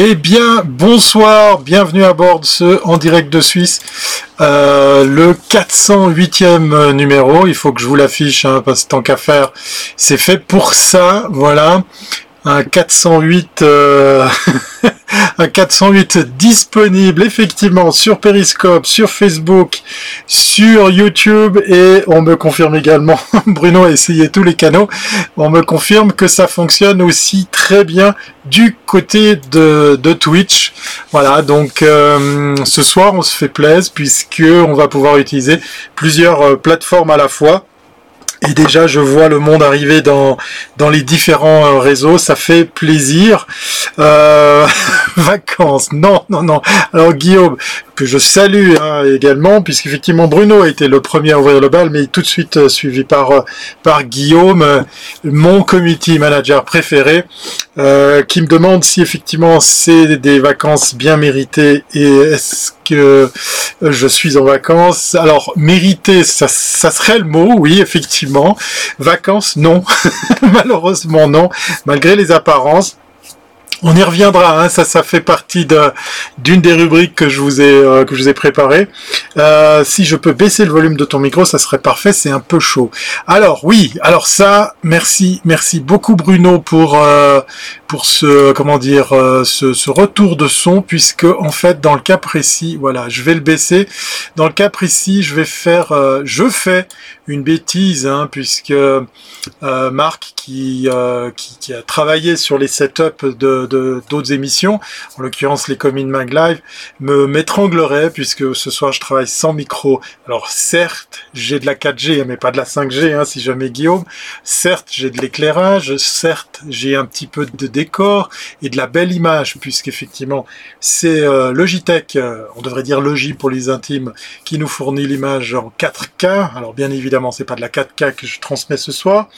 Eh bien, bonsoir, bienvenue à bord de ce En direct de Suisse, euh, le 408e numéro. Il faut que je vous l'affiche, hein, parce que tant qu'à faire, c'est fait pour ça. Voilà, un 408, euh, un 408 disponible effectivement sur Periscope, sur Facebook, sur YouTube et on me confirme également, Bruno a essayé tous les canaux, on me confirme que ça fonctionne aussi très bien du côté de, Twitch. Voilà, donc euh, ce soir on se fait plaisir puisque on va pouvoir utiliser plusieurs euh, plateformes à la fois. Et déjà, je vois le monde arriver dans, dans les différents euh, réseaux, ça fait plaisir. Euh, vacances, non, non, non. Alors Guillaume, que je salue hein, également, puisqu'effectivement Bruno a été le premier à ouvrir le bal, mais tout de suite euh, suivi par, euh, par Guillaume, euh, mon community manager préféré, qui me demande si effectivement c'est des vacances bien méritées et est-ce que je suis en vacances. Alors, mérité, ça, ça serait le mot, oui, effectivement. Vacances, non. Malheureusement, non. Malgré les apparences. On y reviendra, hein, ça, ça fait partie d'une des rubriques que je vous ai euh, que je vous ai préparées. Euh, si je peux baisser le volume de ton micro, ça serait parfait. C'est un peu chaud. Alors oui, alors ça, merci, merci beaucoup Bruno pour euh, pour ce comment dire ce, ce, retour de son, puisque en fait dans le cas précis, voilà, je vais le baisser. Dans le cas précis, je vais faire, je fais une bêtise, hein, puisque Marc qui, qui a travaillé sur les setups de d'autres émissions, en l'occurrence les Comin Mag Live, me m'étranglerait puisque ce soir je travaille sans micro. Alors certes, j'ai de la 4G, mais pas de la 5G, hein, si jamais Guillaume. Certes, j'ai de l'éclairage, certes, j'ai un petit peu de décor et de la belle image, puisqu'effectivement, c'est euh, Logitech, euh, on devrait dire Logi pour les intimes, qui nous fournit l'image en 4K. Alors bien évidemment, c'est pas de la 4K que je transmets ce soir.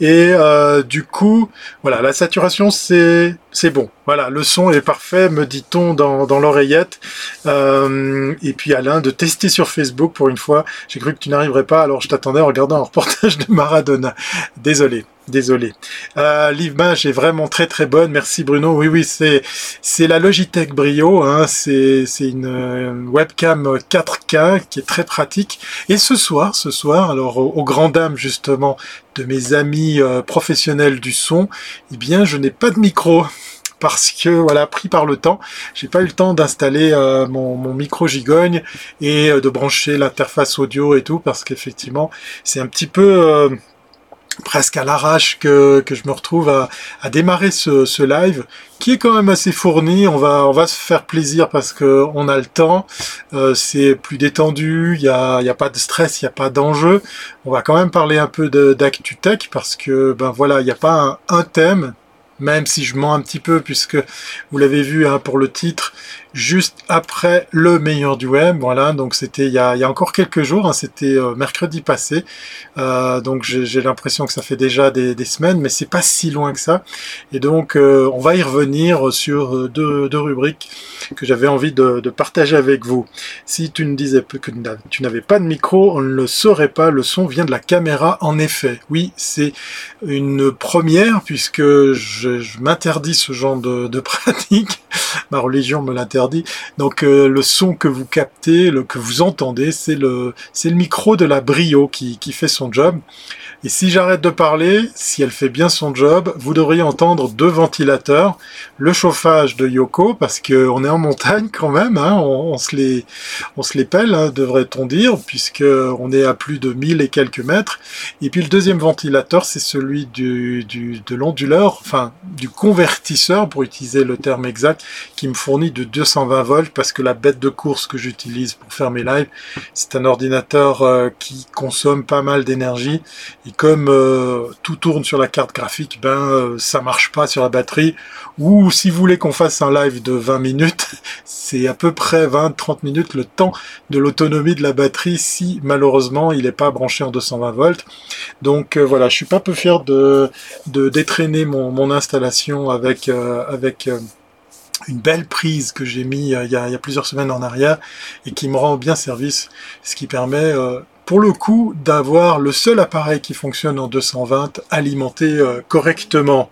Et euh, du coup, voilà, la saturation, c'est bon. Voilà, le son est parfait, me dit-on dans, l'oreillette. Euh, et puis Alain, de tester sur Facebook pour une fois. J'ai cru que tu n'arriverais pas, alors je t'attendais en regardant un reportage de Maradona. Désolé. Désolé. Euh, L'image est vraiment très très bonne. Merci Bruno. Oui oui c'est la Logitech Brio. Hein. C'est une euh, webcam 4K qui est très pratique. Et ce soir ce soir alors aux grandes dames justement de mes amis euh, professionnels du son, eh bien je n'ai pas de micro parce que voilà, pris par le temps, j'ai pas eu le temps d'installer euh, mon, micro gigogne et euh, de brancher l'interface audio et tout, parce qu'effectivement, c'est un petit peu euh, presque à l'arrache que, que je me retrouve à, démarrer ce, live qui est quand même assez fourni. On va on va se faire plaisir parce que on a le temps. c'est plus détendu. Il y a y a pas de stress. Il y a pas d'enjeu. On va quand même parler un peu d'actu tech parce que ben voilà il n'y a pas un thème même si je mens un petit peu puisque vous l'avez vu hein, pour le titre, juste après le meilleur du web. Voilà, donc c'était il, y a, encore quelques jours, hein, c'était euh, mercredi passé. Euh, donc j'ai l'impression que ça fait déjà des, semaines, mais c'est pas si loin que ça. Et donc euh, on va y revenir sur deux, rubriques que j'avais envie de, partager avec vous. Si tu ne disais que tu n'avais pas de micro, on ne le saurait pas. Le son vient de la caméra, en effet. Oui, c'est une première puisque je, m'interdis ce genre de, de pratique. Ma religion me l'interdit donc euh, le son que vous captez, le que vous entendez, c'est le c'est le micro de la Brio qui, fait son job. Et si j'arrête de parler, si elle fait bien son job, vous devriez entendre deux ventilateurs, le chauffage de Yoko, parce que on est en montagne quand même, hein, on, se les, on pèle, hein, devrait-on dire, puisque on est à plus de 1000 et quelques mètres. Et puis le deuxième ventilateur, c'est celui du, de l'onduleur, enfin du convertisseur, pour utiliser le terme exact, qui me fournit de 220 volts, parce que la bête de course que j'utilise pour faire mes lives, c'est un ordinateur euh, qui consomme pas mal d'énergie et comme euh, tout tourne sur la carte graphique, ben euh, ça marche pas sur la batterie. Ou si vous voulez qu'on fasse un live de 20 minutes, c'est à peu près 20-30 minutes le temps de l'autonomie de la batterie si malheureusement il n'est pas branché en 220 volts. Donc voilà, je suis pas peu fier de, de détraîner mon, mon installation avec avec une belle prise que j'ai mis il y, a, il, y a, plusieurs semaines en arrière et qui me rend bien service, ce qui permet pour le coup d'avoir le seul appareil qui fonctionne en 220 alimenté correctement.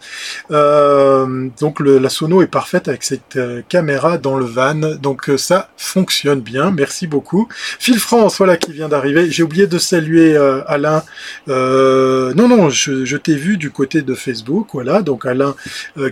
donc la sono est parfaite avec cette caméra dans le van, donc ça fonctionne bien. Merci beaucoup. Phil France, voilà qui vient d'arriver. J'ai oublié de saluer Alain. non non, je, t'ai vu du côté de Facebook, voilà. Donc Alain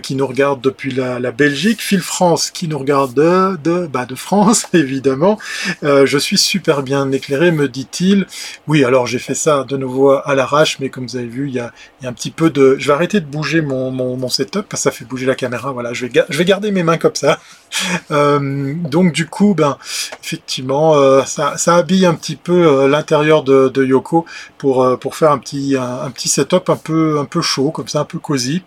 qui nous regarde depuis la, la Belgique, Phil France qui nous regarde de, de, bah de France, évidemment. Euh, je suis super bien éclairé, me dit-il. Oui, alors j'ai fait ça de nouveau à l'arrache, mais comme vous avez vu, il y a, un petit peu de... Je vais arrêter de bouger mon, mon, setup, parce que ça fait bouger la caméra. Voilà, je vais, je vais garder mes mains comme ça. Euh, donc du coup, ben, effectivement, euh, ça, habille un petit peu euh, l'intérieur de, Yoko pour, faire un petit, un, setup un peu, un peu chaud, comme ça, un peu cosy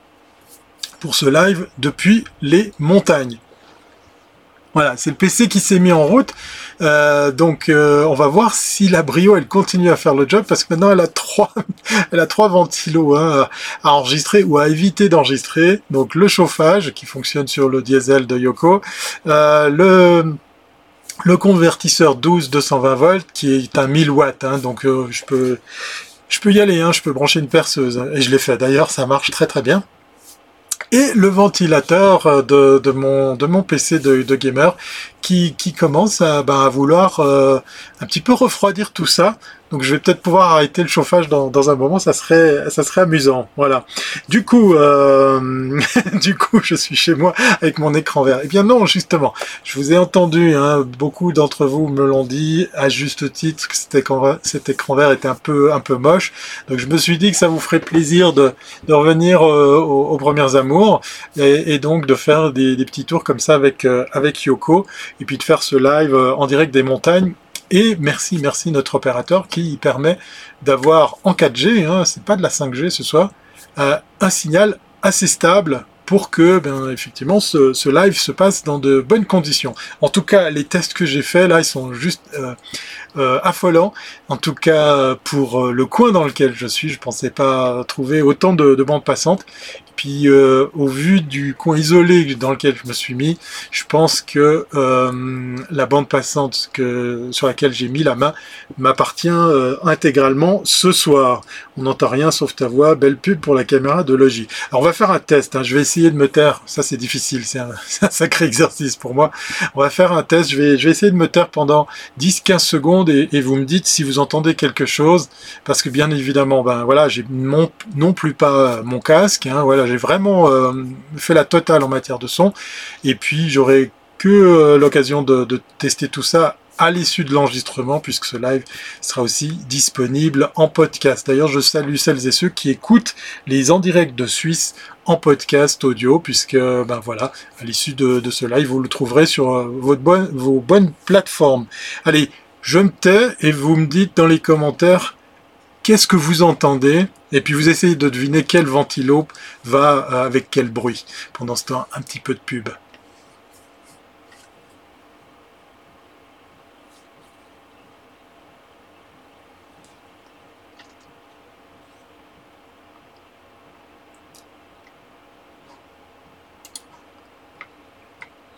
pour ce live depuis les montagnes. Voilà, c'est le PC qui s'est mis en route. Euh, donc, euh, on va voir si la Brio, elle continue à faire le job, parce que maintenant, elle a trois, elle a trois ventilos hein, à enregistrer ou à éviter d'enregistrer. Donc, le chauffage qui fonctionne sur le diesel de Yoko, euh, le le convertisseur 12 220 volts qui est un 1000 watts. Hein, donc, je peux je peux y aller. Hein, je peux brancher une perceuse et je l'ai fait. D'ailleurs, ça marche très très bien et le ventilateur euh, de, de, mon, de mon PC de, gamer qui, qui commence à, ben, à vouloir euh, un petit peu refroidir tout ça. Donc je vais peut-être pouvoir arrêter le chauffage dans, dans un moment, ça serait ça serait amusant. Voilà. Du coup, euh, du coup, je suis chez moi avec mon écran vert. Eh bien non, justement, je vous ai entendu. Hein, beaucoup d'entre vous me l'ont dit à juste titre que cet écran, vert était un peu un peu moche. Donc je me suis dit que ça vous ferait plaisir de, de revenir euh, aux, premiers amours et, et, donc de faire des, des petits tours comme ça avec euh, avec Yoko et puis de faire ce live euh, en direct des montagnes et merci, merci notre opérateur qui permet d'avoir en 4G, hein, c'est pas de la 5G ce soir, euh, un signal assez stable pour que, ben, effectivement, ce, live se passe dans de bonnes conditions. En tout cas, les tests que j'ai faits, là, ils sont juste euh, euh, affolants. En tout cas, pour euh, le coin dans lequel je suis, je pensais pas trouver autant de, de bandes passantes. Puis euh, au vu du coin isolé dans lequel je me suis mis, je pense que euh, la bande passante que, sur laquelle j'ai mis la main m'appartient euh, intégralement ce soir. On n'entend rien sauf ta voix, belle pub pour la caméra de Logi. Alors on va faire un test, hein. je vais essayer de me taire, ça c'est difficile, c'est un, un, sacré exercice pour moi. On va faire un test, je vais, je vais essayer de me taire pendant 10-15 secondes et, et, vous me dites si vous entendez quelque chose, parce que bien évidemment, ben voilà, j'ai non, non plus pas mon casque, hein, voilà, j'ai vraiment euh, fait la totale en matière de son. Et puis j'aurai que euh, l'occasion de, tester tout ça à l'issue de l'enregistrement, puisque ce live sera aussi disponible en podcast. D'ailleurs, je salue celles et ceux qui écoutent les en direct de Suisse en podcast audio, puisque ben voilà, à l'issue de, ce live, vous le trouverez sur euh, votre bonne, vos bonnes plateformes. Allez, je me tais et vous me dites dans les commentaires qu'est-ce que vous entendez? Et puis vous essayez de deviner quel ventilo va euh, avec quel bruit. Pendant ce temps, un petit peu de pub.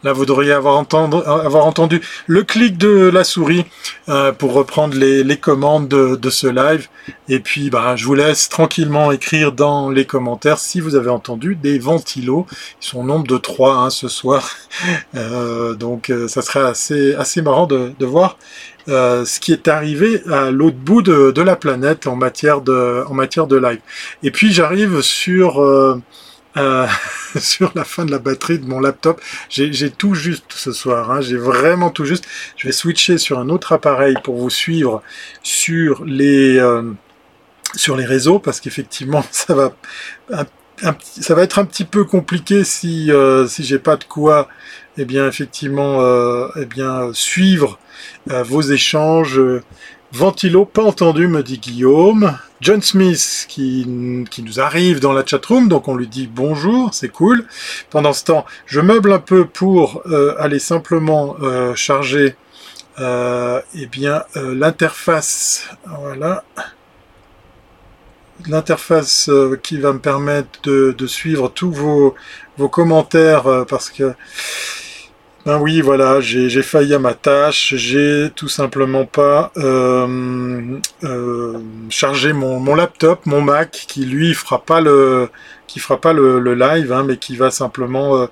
Là, vous devriez avoir, entendu le clic de la souris euh, pour reprendre les, les commandes de, de, ce live. Et puis, bah, je vous laisse tranquillement écrire dans les commentaires si vous avez entendu des ventilos. Ils sont au nombre de trois hein, ce soir. Euh, donc, euh, ça serait assez, assez marrant de, de voir euh, ce qui est arrivé à l'autre bout de, de, la planète en matière de, en matière de live. Et puis, j'arrive sur... Euh, sur la fin de la batterie de mon laptop. J'ai tout juste ce soir, hein, j'ai vraiment tout juste. Je vais switcher sur un autre appareil pour vous suivre sur les, euh, réseaux parce qu'effectivement ça va être un petit peu compliqué si euh, si j'ai pas de quoi eh bien effectivement eh bien suivre vos échanges Ventilo, pas entendu, me dit Guillaume. John Smith qui, qui nous arrive dans la chatroom, donc on lui dit bonjour, c'est cool. Pendant ce temps, je meuble un peu pour euh, aller simplement euh, charger euh, eh bien euh, l'interface, voilà, l'interface qui va me permettre de, de suivre tous vos, vos commentaires parce que Ben oui, voilà, j'ai failli à ma tâche, j'ai tout simplement pas euh, euh, chargé mon, mon, laptop, mon Mac, qui lui fera pas le qui fera pas le, live, hein, mais qui va simplement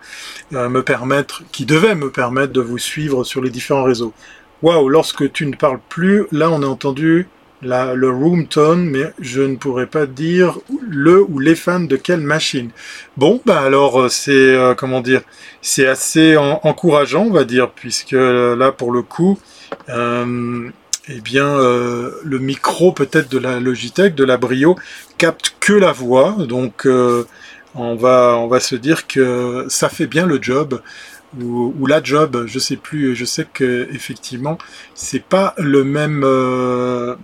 euh, me permettre, qui devait me permettre de vous suivre sur les différents réseaux. Waouh, lorsque tu ne parles plus, là on a entendu le room tone, mais je ne pourrais pas dire le ou les fans de quelle machine. Bon, bah alors euh, c'est euh, comment dire, c'est assez encourageant, on va dire, puisque euh, là pour le coup, euh, eh bien euh, le micro peut-être de la Logitech, de la Brio, capte que la voix, donc on va on va se dire que ça fait bien le job ou, ou, la job, je sais plus, je sais que effectivement c'est pas le même euh,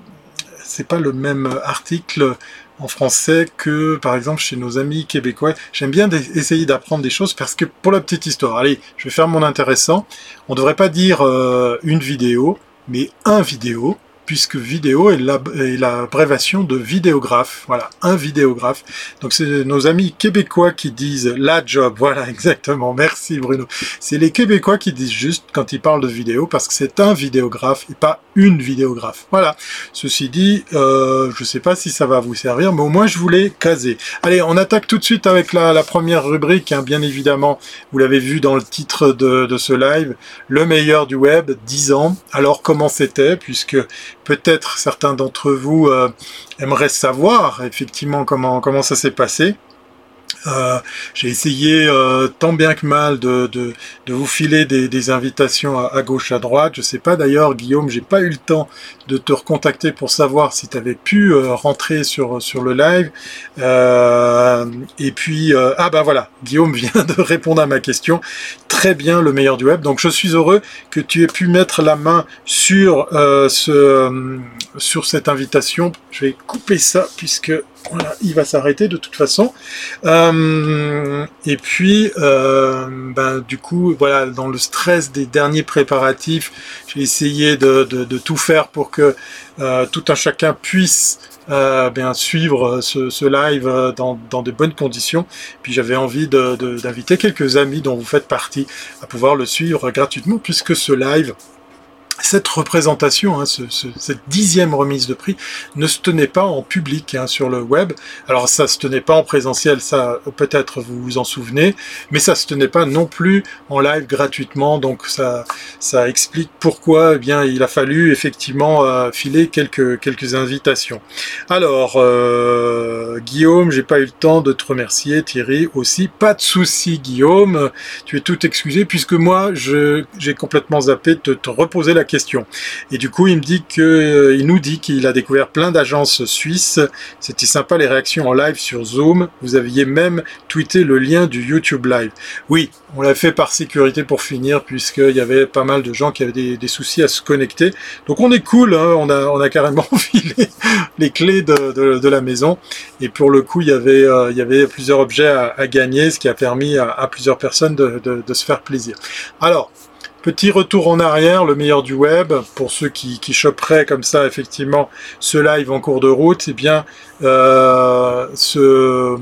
c'est pas le même article en français que par exemple chez nos amis québécois. J'aime bien essayer d'apprendre des choses parce que pour la petite histoire, allez, je vais faire mon intéressant. On devrait pas dire euh, une vidéo, mais un vidéo puisque vidéo est l'abrévation de vidéographe. Voilà, un vidéographe. Donc c'est nos amis québécois qui disent la job. Voilà, exactement. Merci Bruno. C'est les Québécois qui disent juste quand ils parlent de vidéo parce que c'est un vidéographe et pas une vidéographe. Voilà. Ceci dit, euh, je sais pas si ça va vous servir, mais au moins je voulais caser. Allez, on attaque tout de suite avec la, la première rubrique. Hein, bien évidemment, vous l'avez vu dans le titre de, de ce live, le meilleur du web, 10 ans. Alors comment c'était, puisque peut-être certains d'entre vous euh, aimeraient savoir effectivement comment, comment ça s'est passé. Euh, j'ai essayé euh, tant bien que mal de, vous filer des, invitations à, gauche, à droite. Je sais pas d'ailleurs, Guillaume, j'ai pas eu le temps de te recontacter pour savoir si tu avais pu euh, rentrer sur, le live. Et puis, ah bah voilà, Guillaume vient de répondre à ma question. Très bien, le meilleur du web. Donc je suis heureux que tu aies pu mettre la main sur cette invitation. Je vais couper ça puisque il va s'arrêter de toute façon. Euh, et puis, euh, ben, du coup, voilà, dans le stress des derniers préparatifs, j'ai essayé de, tout faire pour que euh, tout un chacun puisse bien suivre ce, live dans, de bonnes conditions. Puis j'avais envie d'inviter quelques amis dont vous faites partie à pouvoir le suivre gratuitement puisque ce live cette représentation, hein, ce, ce, cette dixième remise de prix, ne se tenait pas en public hein, sur le web. Alors ça se tenait pas en présentiel, ça peut-être vous vous en souvenez, mais ça se tenait pas non plus en live gratuitement. Donc ça, ça explique pourquoi eh bien il a fallu effectivement euh, filer quelques quelques invitations. Alors euh, Guillaume, j'ai pas eu le temps de te remercier. Thierry aussi, pas de souci Guillaume, tu es tout excusé puisque moi j'ai complètement zappé de te reposer la question. Et du coup, il me dit euh, nous dit qu'il a découvert plein d'agences suisses. C'était sympa les réactions en live sur Zoom. Vous aviez même tweeté le lien du YouTube Live. Oui, on l'a fait par sécurité pour finir, puisqu'il y avait pas mal de gens qui avaient des, soucis à se connecter. Donc on est cool, hein. on, a, carrément filé les clés de, la maison. Et pour le coup, il y avait, euh, il y avait plusieurs objets à, gagner, ce qui a permis à, plusieurs personnes de se faire plaisir. Alors, Petit retour en arrière, le meilleur du web, pour ceux qui, choperaient comme ça effectivement ce live en cours de route, eh bien euh, ce,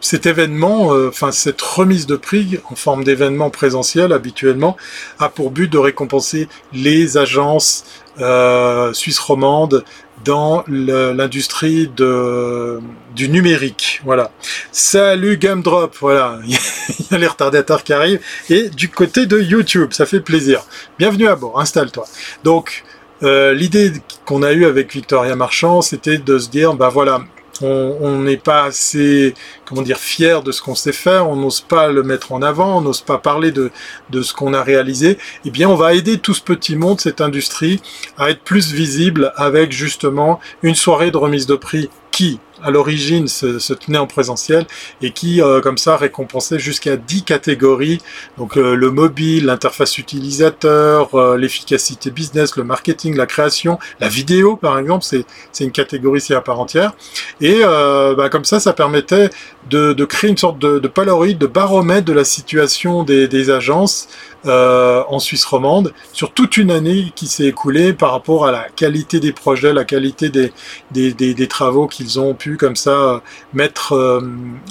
cet événement, euh, enfin cette remise de prix en forme d'événement présentiel habituellement, a pour but de récompenser les agences euh, suisses romandes dans l'industrie du numérique. Voilà. Salut Gumdrop, voilà. Il y a les retardataires qui arrivent. Et du côté de YouTube, ça fait plaisir. Bienvenue à bord, installe-toi. Donc, euh, l'idée qu'on a eue avec Victoria Marchand, c'était de se dire, bah voilà, on n'est pas assez, comment dire, fier de ce qu'on sait faire, on n'ose pas le mettre en avant, on n'ose pas parler de, de ce qu'on a réalisé, eh bien on va aider tout ce petit monde, cette industrie, à être plus visible avec justement une soirée de remise de prix qui à l'origine se, se, tenait en présentiel et qui, euh, comme ça, récompensait jusqu'à 10 catégories. Donc euh, le mobile, l'interface utilisateur, euh, l'efficacité business, le marketing, la création, la vidéo, par exemple, c'est une catégorie ici à part entière. Et bah, comme ça, ça permettait de, de créer une sorte de, de de baromètre de la situation des, des agences euh, en Suisse romande sur toute une année qui s'est écoulée par rapport à la qualité des projets, la qualité des, des, des, des travaux qu'ils ont pu comme ça mettre euh,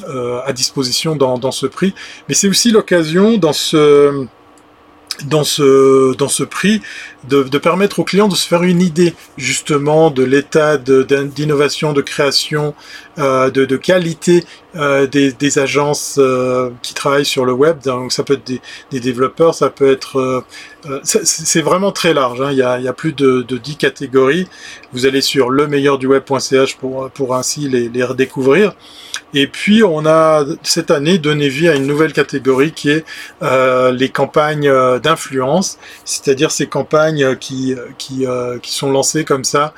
euh, à disposition dans, dans, ce prix. Mais c'est aussi l'occasion dans ce dans ce, dans ce prix de, de, permettre aux clients de se faire une idée justement de l'état d'innovation, de, création, euh, de, de, qualité euh, des, des, agences euh, qui travaillent sur le web. Donc ça peut être des, des développeurs, ça peut être... Euh, c'est vraiment très large, hein. il, y a, plus de, de 10 catégories. Vous allez sur le meilleur du web.ch pour, ainsi les, redécouvrir. Et puis on a cette année donné vie à une nouvelle catégorie qui est euh, les campagnes euh, d'influence, c'est-à-dire ces campagnes qui, sont lancées comme ça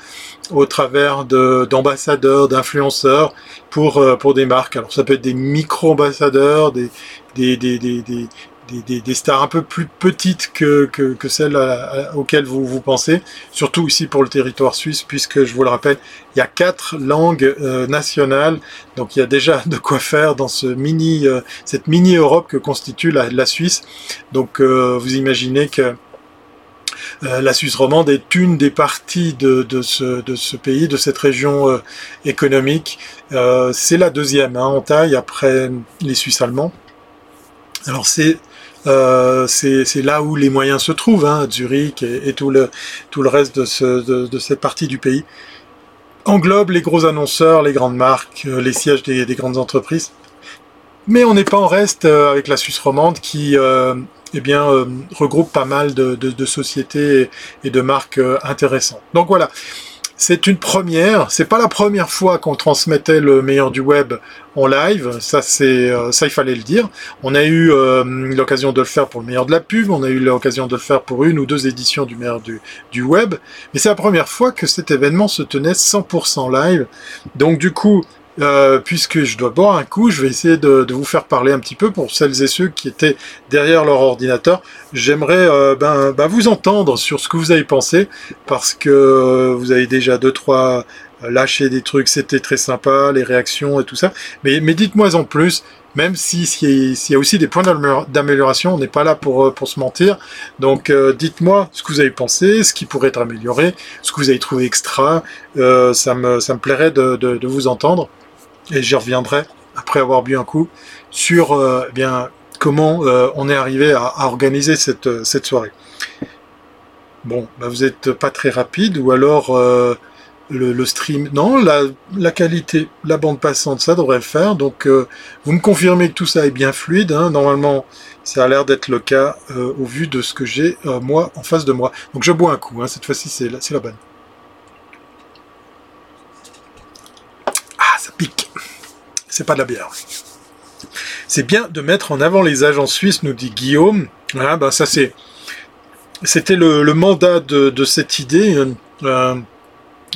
au travers d'ambassadeurs, d'influenceurs pour, des marques. Alors ça peut être des micro-ambassadeurs, des, des, des, stars un peu plus petites que, que, que celles auxquelles vous, vous pensez, surtout ici pour le territoire suisse, puisque je vous le rappelle, il y a quatre langues euh, nationales, donc il y a déjà de quoi faire dans ce mini, euh, cette mini Europe que constitue la, la Suisse. Donc euh, vous imaginez que la Suisse romande est une des parties de, de, ce, de ce, pays, de cette région économique. c'est la deuxième hein, en taille après les Suisses allemands. Alors c'est euh, c'est là où les moyens se trouvent, hein, Zurich et, tout, le, tout le reste de, ce, de, de, cette partie du pays. Englobe les gros annonceurs, les grandes marques, euh, les sièges des, des, grandes entreprises. Mais on n'est pas en reste euh, avec la Suisse romande qui eh bien, regroupe pas mal de sociétés et de marques intéressantes. Donc voilà, c'est une première. C'est pas la première fois qu'on transmettait le meilleur du web en live. Ça, c'est euh, ça, il fallait le dire. On a eu euh, l'occasion de le faire pour le meilleur de la pub. On a eu l'occasion de le faire pour une ou deux éditions du meilleur du, du web. Mais c'est la première fois que cet événement se tenait 100% live. Donc du coup, euh, puisque je dois boire un coup, je vais essayer de, de, vous faire parler un petit peu pour celles et ceux qui étaient derrière leur ordinateur. J'aimerais euh, ben, ben, vous entendre sur ce que vous avez pensé, parce que vous avez déjà deux trois euh, lâché des trucs, c'était très sympa, les réactions et tout ça. Mais, mais dites-moi en plus, même s'il si, y a aussi des points d'amélioration, on n'est pas là pour, pour se mentir. Donc euh, dites-moi ce que vous avez pensé, ce qui pourrait être amélioré, ce que vous avez trouvé extra. Euh, ça, me, ça me plairait de, de, de vous entendre et j'y reviendrai après avoir bu un coup sur euh, eh bien comment euh, on est arrivé à, organiser cette, euh, cette soirée. Bon, bah vous n'êtes pas très rapide ou alors le, stream. Non, la, la, qualité, la bande passante, ça devrait le faire. Donc vous me confirmez que tout ça est bien fluide. Hein. Normalement, ça a l'air d'être le cas au vu de ce que j'ai moi en face de moi. Donc je bois un coup. Hein. Cette fois-ci, c'est la, la bonne. Ah, ça c'est pas de la bière. C'est bien de mettre en avant les agents suisses, nous dit Guillaume. Voilà, ben ça c'est, c'était le, mandat de, cette idée. Euh,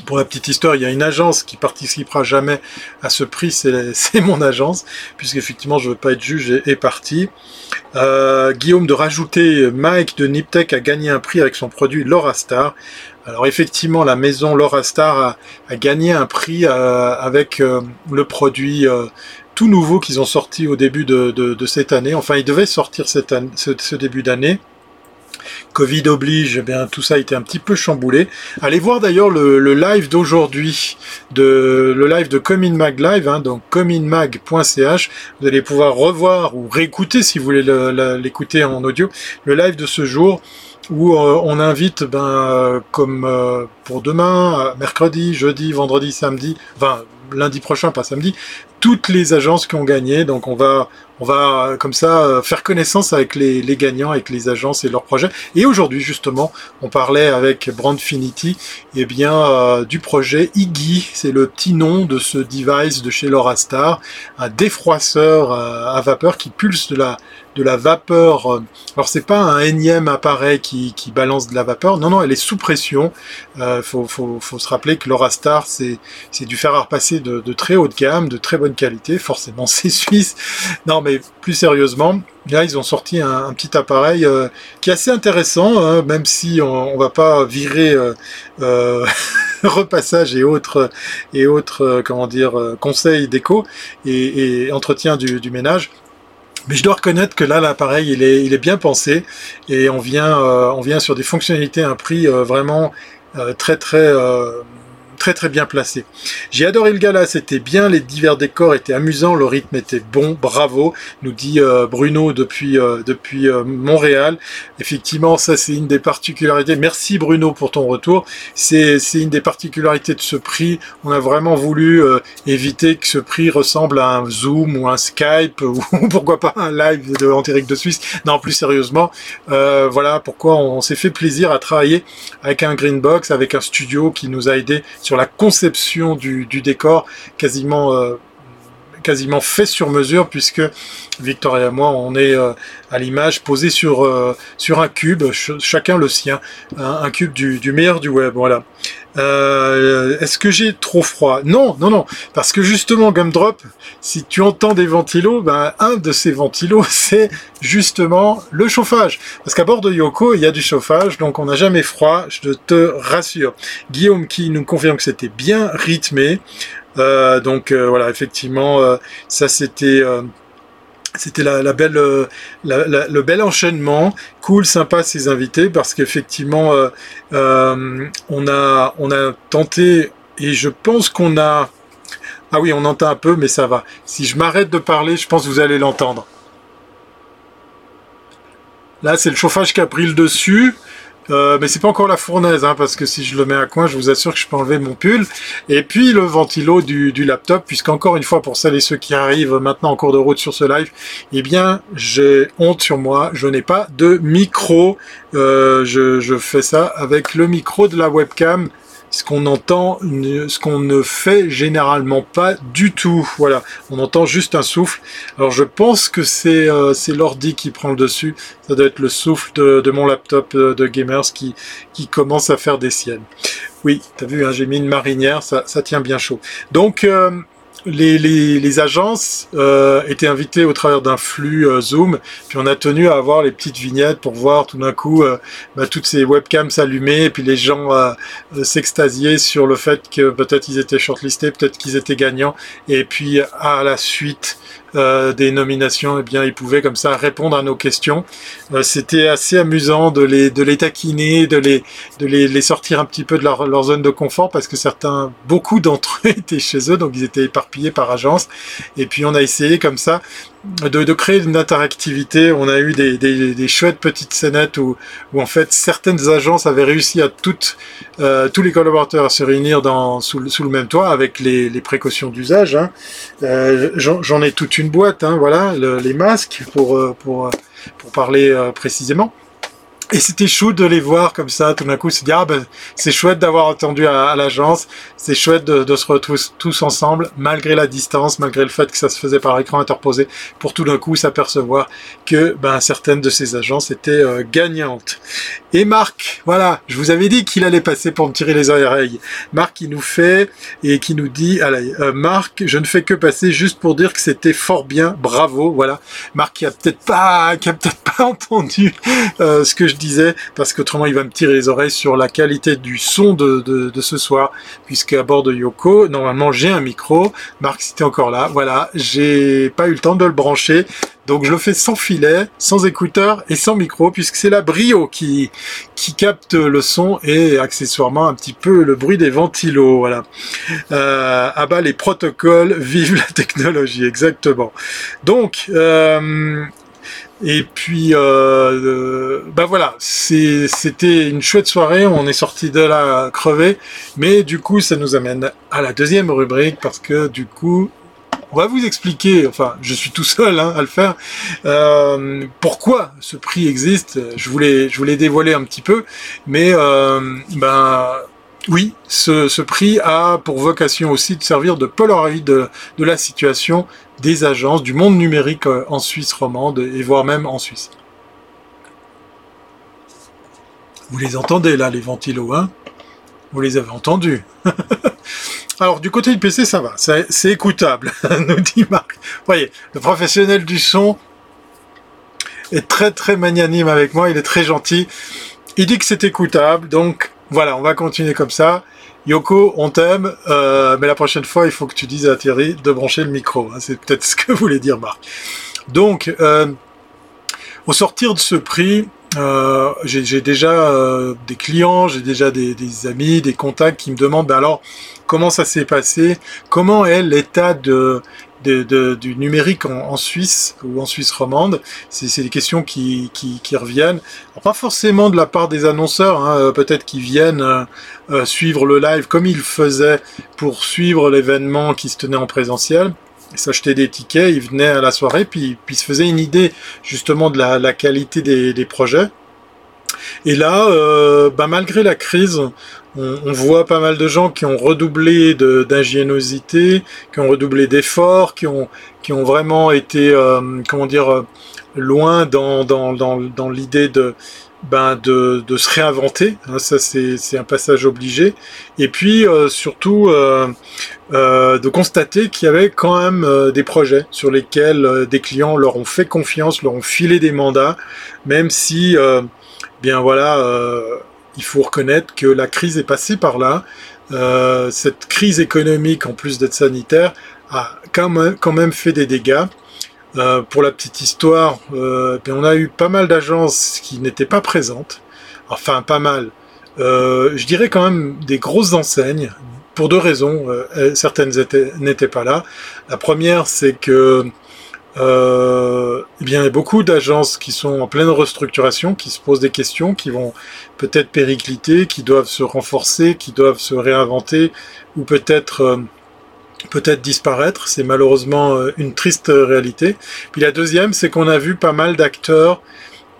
pour la petite histoire, il y a une agence qui participera jamais à ce prix, c'est mon agence, puisqu'effectivement je veux pas être juge et, et parti. Euh, Guillaume de rajouter Mike de Niptech a gagné un prix avec son produit Laura Star. Alors effectivement, la maison Laura Star a, gagné un prix euh, avec euh, le produit euh, tout nouveau qu'ils ont sorti au début de, cette année. Enfin, il devait sortir ce, début d'année. Covid oblige, eh tout ça a été un petit peu chamboulé. Allez voir d'ailleurs le, live d'aujourd'hui, le live de Comin Mag Live, hein, donc cominmag.ch. Vous allez pouvoir revoir ou réécouter si vous voulez l'écouter en audio, le live de ce jour où euh, on invite, ben, euh, comme euh, pour demain, mercredi, jeudi, vendredi, samedi, enfin lundi prochain, pas samedi, toutes les agences qui ont gagné. Donc on va, on va comme ça faire connaissance avec les, gagnants, avec les agences et leurs projets. Et aujourd'hui justement, on parlait avec Brandfinity, et eh bien euh, du projet Iggy, c'est le petit nom de ce device de chez Laura Star, un défroisseur à vapeur qui pulse de la de la vapeur. Alors c'est pas un énième appareil qui, balance de la vapeur, non non, elle est sous pression. Euh, faut, faut, faut, se rappeler que l'Aurastar c'est c'est du fer à repasser de, de, très haute gamme, de très bonne qualité. Forcément c'est suisse. Non mais plus sérieusement, là ils ont sorti un, petit appareil euh, qui est assez intéressant, hein, même si on, on va pas virer euh, euh repassage et autres et autres comment dire conseils déco et, et entretien du, ménage mais je dois reconnaître que là, l'appareil, il est, bien pensé et on vient, sur des fonctionnalités à un prix vraiment très, très, très très bien placé. J'ai adoré le gala, c'était bien, les divers décors étaient amusants, le rythme était bon, bravo, nous dit euh, Bruno depuis euh, depuis Montréal. Effectivement, ça c'est une des particularités. Merci Bruno pour ton retour. C'est une des particularités de ce prix. On a vraiment voulu éviter que ce prix ressemble à un Zoom ou un Skype ou pourquoi pas un live de Antérique de Suisse. Non, plus sérieusement, voilà pourquoi on s'est fait plaisir à travailler avec un Greenbox, avec un studio qui nous a aidé sur la conception du, décor quasiment euh, quasiment fait sur mesure puisque Victor et moi on est euh, à l'image posé sur euh, sur un cube chacun le sien un, cube du, du, meilleur du web voilà euh, est-ce que j'ai trop froid? Non, non, non, parce que justement, Gumdrop, si tu entends des ventilos, ben, un de ces ventilos, c'est justement le chauffage. Parce qu'à bord de Yoko, il y a du chauffage, donc on n'a jamais froid, je te rassure. Guillaume qui nous confirme que c'était bien rythmé. Euh, donc euh, voilà, effectivement, ça c'était c'était la, belle, euh, le bel enchaînement, cool, sympa ces invités parce qu'effectivement euh, euh, on a on a tenté et je pense qu'on a ah oui on entend un peu mais ça va. Si je m'arrête de parler, je pense que vous allez l'entendre. Là c'est le chauffage qui a pris le dessus. Euh, mais c'est pas encore la fournaise, hein, parce que si je le mets à coin, je vous assure que je peux enlever mon pull. Et puis le ventilo du, du laptop, puisqu'encore une fois, pour celles et ceux qui arrivent maintenant en cours de route sur ce live, eh bien, j'ai honte sur moi, je n'ai pas de micro. Euh, je, je fais ça avec le micro de la webcam ce qu'on entend, ce qu'on ne fait généralement pas du tout. Voilà, on entend juste un souffle. Alors je pense que c'est euh, l'ordi qui prend le dessus. Ça doit être le souffle de, de mon laptop euh, de gamers qui qui commence à faire des siennes. Oui, t'as vu, hein, j'ai mis une marinière, ça, ça tient bien chaud. Donc euh, les, les, les, agences euh, étaient invitées au travers d'un flux euh, Zoom, puis on a tenu à avoir les petites vignettes pour voir tout d'un coup euh, bah, toutes ces webcams s'allumer, et puis les gens s'extasier sur le fait que peut-être ils étaient shortlistés, peut-être qu'ils étaient gagnants, et puis à la suite euh, des nominations, eh bien, ils pouvaient comme ça répondre à nos questions. Euh, c'était assez amusant de les, de les taquiner, de les, de les, les sortir un petit peu de leur, leur, zone de confort parce que certains, beaucoup d'entre eux étaient chez eux, donc ils étaient éparpillés par agence. Et puis on a essayé comme ça de, de, créer une interactivité. On a eu des, des, des chouettes petites scénettes où, où, en fait certaines agences avaient réussi à toutes, euh, tous les collaborateurs à se réunir dans, sous, sous le même toit avec les, les précautions d'usage. Hein. Euh, J'en ai toute une boîte, hein, voilà, le, les masques pour, euh, pour, pour parler euh, précisément. Et c'était chou de les voir comme ça, tout d'un coup, se dire, ah ben, c'est chouette d'avoir entendu à, l'agence, c'est chouette de, se retrouver tous ensemble, malgré la distance, malgré le fait que ça se faisait par écran interposé, pour tout d'un coup s'apercevoir que ben, certaines de ces agences étaient euh, gagnantes. Et Marc, voilà, je vous avais dit qu'il allait passer pour me tirer les oreilles. Marc, il nous fait et qui nous dit, allez, euh, Marc, je ne fais que passer juste pour dire que c'était fort bien, bravo, voilà. Marc qui a peut-être pas, qui a peut-être pas entendu euh, ce que je disais, parce qu'autrement il va me tirer les oreilles sur la qualité du son de, de, ce soir, puisque à bord de Yoko, normalement j'ai un micro, Marc c'était encore là, voilà, j'ai pas eu le temps de le brancher, donc je le fais sans filet, sans écouteur et sans micro, puisque c'est la Brio qui, qui capte le son et accessoirement un petit peu le bruit des ventilos. Voilà. Euh, à bas les protocoles, vive la technologie, exactement. Donc, euh, et puis, euh, bah voilà, c'était une chouette soirée, on est sorti de là crevé, mais du coup, ça nous amène à la deuxième rubrique, parce que du coup, on va vous expliquer, enfin, je suis tout seul hein, à le faire, euh, pourquoi ce prix existe. Je voulais, je voulais dévoiler un petit peu, mais euh, ben oui, ce, prix a pour vocation aussi de servir de Polaroid de, de la situation des agences du monde numérique euh, en Suisse romande et voire même en Suisse. Vous les entendez là, les ventilos, hein? Vous les avez entendus. Alors du côté du PC, ça va, c'est écoutable, nous dit Marc. Vous voyez, le professionnel du son est très très magnanime avec moi, il est très gentil. Il dit que c'est écoutable, donc voilà, on va continuer comme ça. Yoko, on t'aime, euh, mais la prochaine fois, il faut que tu dises à Thierry de brancher le micro. Hein. c'est peut-être ce que voulait dire Marc. Donc, euh, au sortir de ce prix, euh, j'ai déjà des clients, j'ai déjà des, des, amis, des contacts qui me demandent ben alors comment ça s'est passé, comment est l'état de, du numérique en, en, Suisse ou en Suisse romande. C'est des questions qui, qui, qui reviennent, alors, pas forcément de la part des annonceurs, hein, euh, peut-être qu'ils viennent euh, suivre le live comme ils faisaient pour suivre l'événement qui se tenait en présentiel s'acheter des tickets, ils venaient à la soirée, puis, puis se faisaient une idée justement de la, la qualité des, des, projets. Et là, euh, bah, malgré la crise, on, voit pas mal de gens qui ont redoublé d'ingéniosité, qui ont redoublé d'efforts, qui ont, vraiment été, euh, comment dire, loin dans, l'idée de, ben se réinventer, hein, ça c'est un passage obligé, et puis euh, surtout euh, euh, de constater qu'il y avait quand même euh, des projets sur lesquels euh, des clients leur ont fait confiance, leur ont filé des mandats, même si, bien voilà, il faut reconnaître que la crise est passée par là, cette crise économique en plus d'être sanitaire a quand même, quand même fait des dégâts, euh, pour la petite histoire, euh, ben, on a eu pas mal d'agences qui n'étaient pas présentes. Enfin, pas mal. Euh, je dirais quand même des grosses enseignes, pour deux raisons. Euh, certaines n'étaient pas là. La première, c'est que euh, eh bien, il y a beaucoup d'agences qui sont en pleine restructuration, qui se posent des questions, qui vont peut-être péricliter, qui doivent se renforcer, qui doivent se réinventer, ou peut-être peut-être disparaître. C'est malheureusement euh, une triste réalité. Puis la deuxième, c'est qu'on a vu pas mal d'acteurs.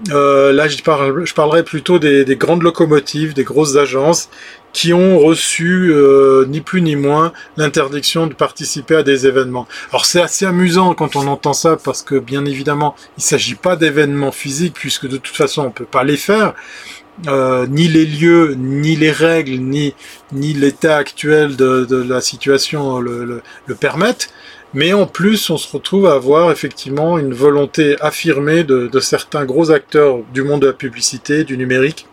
Euh, là, je, parle, je parlerai plutôt des, des, grandes locomotives, des grosses agences qui ont reçu euh, ni plus ni moins l'interdiction de participer à des événements. Alors c'est assez amusant quand on entend ça parce que bien évidemment il ne s'agit pas d'événements physiques puisque de toute façon on peut pas les faire, euh, ni les lieux, ni les règles, ni, ni l'état actuel de, de, la situation le, le, le, permettent. Mais en plus, on se retrouve à avoir effectivement une volonté affirmée de, de certains gros acteurs du monde de la publicité, du numérique,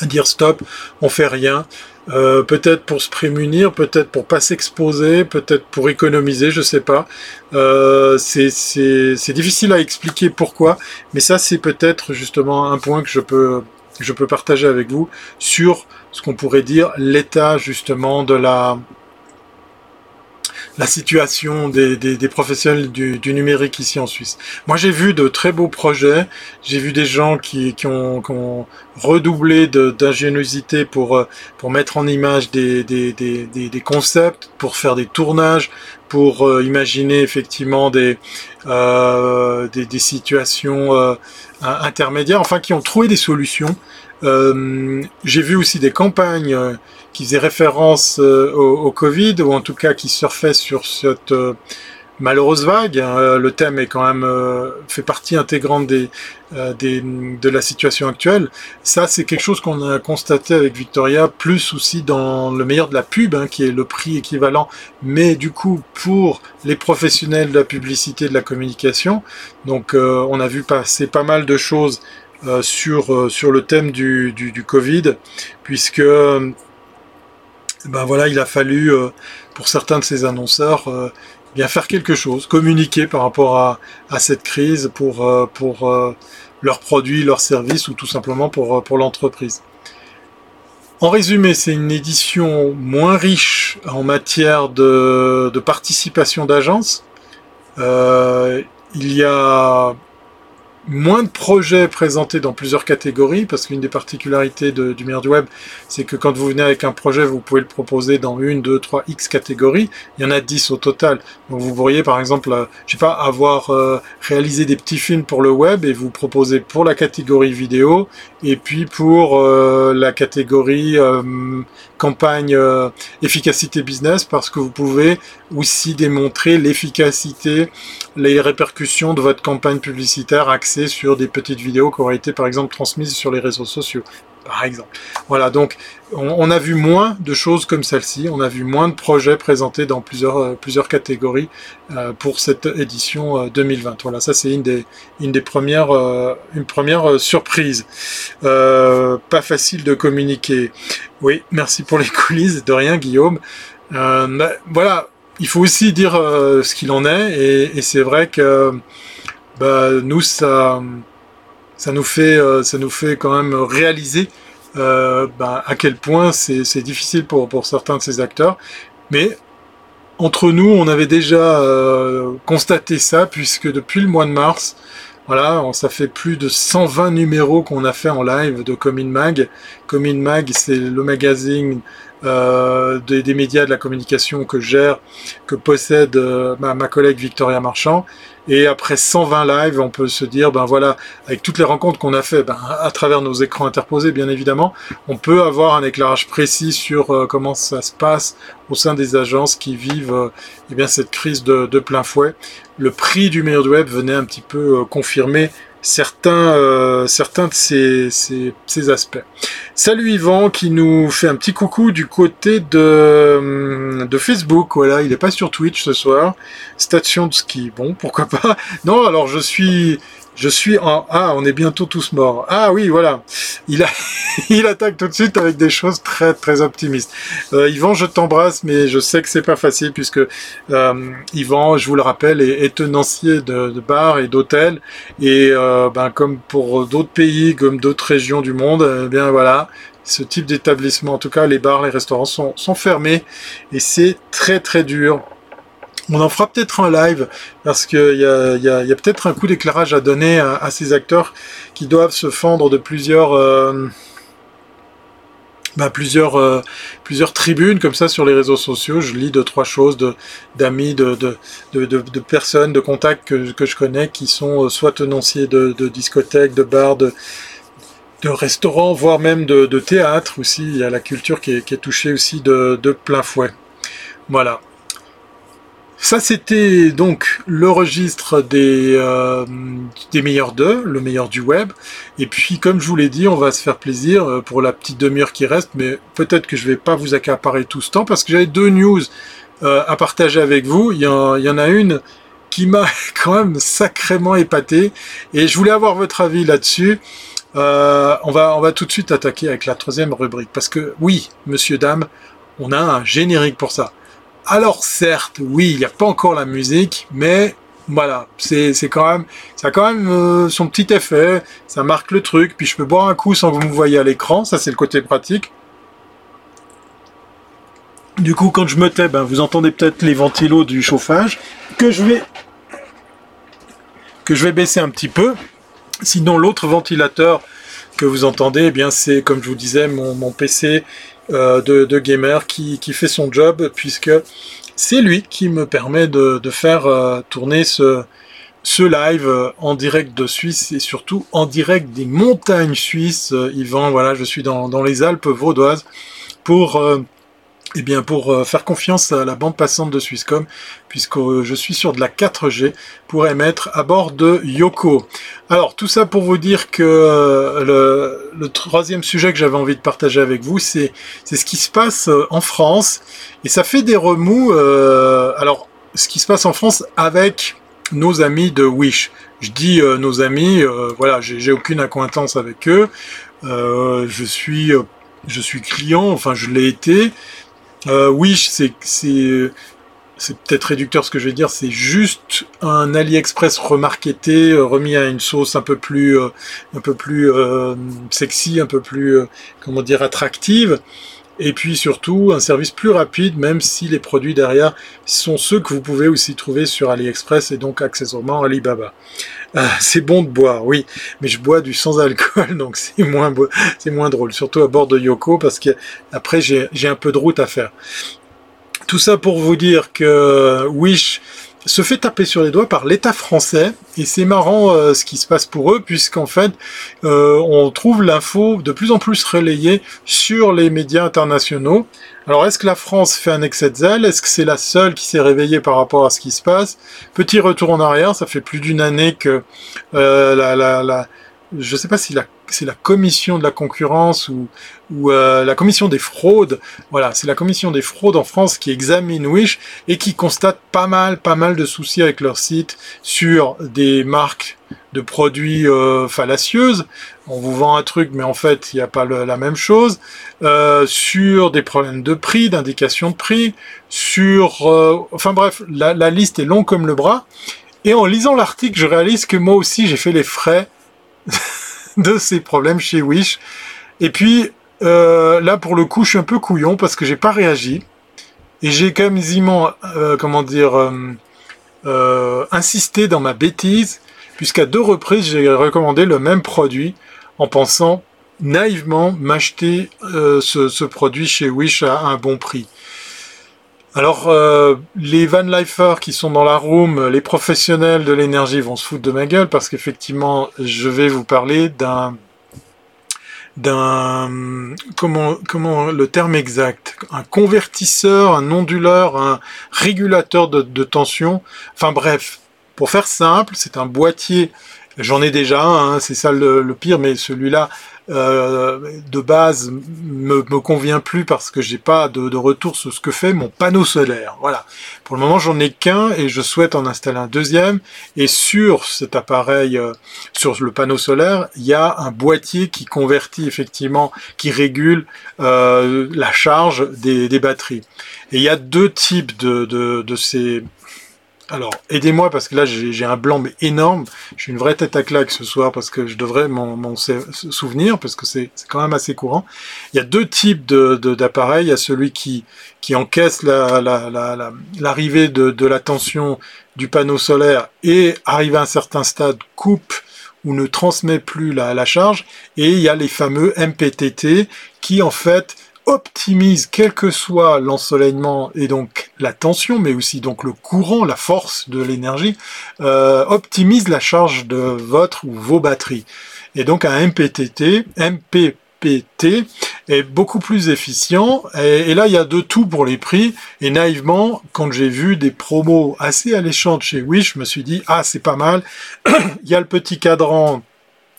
à dire stop, on fait rien. Euh, peut-être pour se prémunir, peut-être pour pas s'exposer, peut-être pour économiser, je sais pas. Euh, c'est difficile à expliquer pourquoi, mais ça c'est peut-être justement un point que je peux je peux partager avec vous sur ce qu'on pourrait dire l'état justement de la la situation des, des, des professionnels du, du, numérique ici en Suisse. Moi, j'ai vu de très beaux projets. J'ai vu des gens qui, qui, ont, qui ont, redoublé d'ingéniosité pour, pour mettre en image des, des, concepts, pour faire des tournages, pour euh, imaginer effectivement des, euh, des, situations euh, intermédiaires, enfin qui ont trouvé des solutions. Euh, j'ai vu aussi des campagnes euh, qui faisaient référence euh, au, Covid, ou en tout cas qui surfaient sur cette malheureuse vague. Hein. Le thème est quand même fait partie intégrante de la situation actuelle. Ça, c'est quelque chose qu'on a constaté avec Victoria, plus aussi dans le meilleur de la pub, hein, qui est le prix équivalent, mais du coup pour les professionnels de la publicité, de la communication. Donc, on a vu passer pas mal de choses euh, sur, euh, sur le thème du, Covid, puisque euh, ben voilà, il a fallu, pour certains de ces annonceurs, bien faire quelque chose, communiquer par rapport à, à cette crise pour, pour leurs produits, leurs services ou tout simplement pour, pour l'entreprise. En résumé, c'est une édition moins riche en matière de, de participation d'agence. Euh, il y a moins de projets présentés dans plusieurs catégories, parce qu'une des particularités de, du meilleur du web, c'est que quand vous venez avec un projet, vous pouvez le proposer dans une, deux, trois, x catégories. Il y en a 10 au total. Donc vous pourriez par exemple, euh, je sais pas, avoir euh, réalisé des petits films pour le web et vous proposer pour la catégorie vidéo et puis pour euh, la catégorie campagne efficacité business, parce que vous pouvez aussi démontrer l'efficacité, les répercussions de votre campagne publicitaire axée sur des petites vidéos qui auraient été par exemple transmises sur les réseaux sociaux. Par exemple. Voilà, donc on, a vu moins de choses comme celle-ci, on a vu moins de projets présentés dans plusieurs, euh, plusieurs catégories euh, pour cette édition 2020. Euh, voilà, ça c'est une des, une des premières, une première surprise. pas facile de communiquer. Oui, merci pour les coulisses, de rien Guillaume. voilà, il faut aussi dire ce qu'il en est, et, et c'est vrai que bah, nous, ça, ça nous fait, ça nous fait quand même réaliser bah, à quel point c'est difficile pour, pour certains de ces acteurs. Mais entre nous, on avait déjà constaté ça, puisque depuis le mois de mars, voilà, ça fait plus de 120 numéros qu'on a fait en live de Comin Mag. Comin Mag, c'est le magazine euh, des, médias de la communication que gère, que possède euh, ma, collègue Victoria Marchand. Et après 120 lives, on peut se dire, ben voilà, avec toutes les rencontres qu'on a fait, ben, à travers nos écrans interposés, bien évidemment, on peut avoir un éclairage précis sur euh, comment ça se passe au sein des agences qui vivent eh bien cette crise de, plein fouet. Le prix du meilleur web venait un petit peu confirmer certains, euh, certains de ces, ces, ces, aspects. Salut Yvan qui nous fait un petit coucou du côté de, de Facebook. Voilà, il n'est pas sur Twitch ce soir. Station de ski. Bon, pourquoi pas. Non, alors je suis je suis en... Ah, on est bientôt tous morts. Ah oui, voilà. Il, a... il attaque tout de suite avec des choses très très optimistes. Euh, Yvan, je t'embrasse, mais je sais que c'est pas facile puisque euh, Yvan, je vous le rappelle, est, tenancier de, bars et d'hôtels. Et euh, ben, comme pour d'autres pays, comme d'autres régions du monde, eh bien voilà, ce type d'établissement, en tout cas les bars, les restaurants sont, sont fermés. Et c'est très très dur on en fera peut-être un live parce qu'il y a, peut-être un coup d'éclairage à donner à, ces acteurs qui doivent se fendre de plusieurs, euh, bah, plusieurs, euh, plusieurs tribunes comme ça sur les réseaux sociaux. Je lis deux trois choses d'amis, de, de, personnes, de contacts que, je connais qui sont euh, soit tenanciers de, discothèques, de bars, de de restaurants, voire même de, théâtre aussi. Il y a la culture qui est, touchée aussi de, de plein fouet. Voilà. Ça, c'était donc le registre des, euh, des meilleurs d'eux, le meilleur du web. Et puis, comme je vous l'ai dit, on va se faire plaisir euh, pour la petite demi-heure qui reste, mais peut-être que je vais pas vous accaparer tout ce temps, parce que j'avais deux news euh, à partager avec vous. Il y, en, a une qui m'a quand même sacrément épaté, et je voulais avoir votre avis là-dessus. On, va, on va tout de suite attaquer avec la troisième rubrique, parce que oui, monsieur, dame, on a un générique pour ça. Alors certes, oui, il n'y a pas encore la musique, mais voilà, c'est quand ça a quand même euh, son petit effet, ça marque le truc, puis je peux boire un coup sans que vous me voyez à l'écran, ça c'est le côté pratique. Du coup, quand je me tais, ben, vous entendez peut-être les ventilos du chauffage, que je vais, baisser un petit peu. Sinon, l'autre ventilateur que vous entendez, eh c'est, comme je vous disais, mon PC euh, de, gamer qui, fait son job puisque c'est lui qui me permet de, faire euh, tourner ce, ce live euh, en direct de Suisse et surtout en direct des montagnes suisses. Yvan, voilà, je suis dans, dans les Alpes vaudoises pour eh bien, pour euh, faire confiance à la bande passante de Swisscom, puisque euh, je suis sur de la 4G pour émettre à bord de Yoko. Alors, tout ça pour vous dire que euh, le, troisième sujet que j'avais envie de partager avec vous, c'est ce qui se passe en France, et ça fait des remous. alors, ce qui se passe en France avec nos amis de Wish. Je dis nos amis, voilà, j'ai aucune accointance avec eux. je suis je suis client, enfin je l'ai été, euh, Wish, c'est c'est peut-être réducteur ce que je vais dire, c'est juste un AliExpress remarketé, euh, remis à une sauce un peu plus, euh, un peu plus euh, sexy, un peu plus, comment dire, attractive. Et puis surtout un service plus rapide, même si les produits derrière sont ceux que vous pouvez aussi trouver sur AliExpress et donc accessoirement Alibaba. c'est bon de boire, oui, mais je bois du sans alcool, donc c'est moins, c'est moins drôle, surtout à bord de Yoko, parce que après j'ai un peu de route à faire. Tout ça pour vous dire que Wish se fait taper sur les doigts par l'État français. Et c'est marrant euh, ce qui se passe pour eux puisqu'en fait euh, on trouve l'info de plus en plus relayée sur les médias internationaux. Alors est-ce que la France fait un excès de zèle? Est-ce que c'est la seule qui s'est réveillée par rapport à ce qui se passe? Petit retour en arrière, ça fait plus d'une année que euh, la, la, la je ne sais pas si c'est la commission de la concurrence ou, ou euh, la commission des fraudes. Voilà, c'est la commission des fraudes en France qui examine Wish et qui constate pas mal, pas mal de soucis avec leur site sur des marques de produits euh, fallacieuses. On vous vend un truc, mais en fait, il n'y a pas la même chose. Euh, sur des problèmes de prix, d'indication de prix, sur... enfin bref, la, la liste est longue comme le bras. Et en lisant l'article, je réalise que moi aussi, j'ai fait les frais de ces problèmes chez Wish. Et puis euh, là, pour le coup, je suis un peu couillon parce que j'ai pas réagi et j'ai quasiment, euh, comment dire, euh, euh, insisté dans ma bêtise puisqu'à deux reprises j'ai recommandé le même produit en pensant naïvement m'acheter ce, ce, produit chez Wish à un bon prix. Alors, euh, les van lifers qui sont dans la room, les professionnels de l'énergie vont se foutre de ma gueule parce qu'effectivement, je vais vous parler d'un d'un comment comment le terme exact? Un convertisseur un onduleur un régulateur de, de tension. Enfin bref pour faire simple c'est un boîtier j'en ai déjà un hein, c'est ça le, le, pire mais celui-là euh, de base me, me convient plus parce que j'ai pas de, de, retour sur ce que fait mon panneau solaire. Voilà. Pour le moment, j'en ai qu'un et je souhaite en installer un deuxième. Et sur cet appareil, euh, sur le panneau solaire, il y a un boîtier qui convertit effectivement, qui régule euh, la charge des, des, batteries. Et il y a deux types de, de, de ces alors, aidez-moi parce que là j'ai un blanc mais énorme. J'ai une vraie tête à claque ce soir parce que je devrais m'en souvenir parce que c'est quand même assez courant. Il y a deux types d'appareils. De, il y a celui qui, qui encaisse l'arrivée la, la, de, de la tension du panneau solaire et arrivé à un certain stade coupe ou ne transmet plus la, la charge. Et il y a les fameux MPTT qui en fait optimise quel que soit l'ensoleillement et donc la tension, mais aussi donc le courant, la force de l'énergie, euh, optimise la charge de votre ou vos batteries. Et donc un MPTT, MPPT est beaucoup plus efficient. Et, et, là, il y a de tout pour les prix. Et naïvement, quand j'ai vu des promos assez alléchantes chez Wish, je me suis dit, ah, c'est pas mal. il y a le petit cadran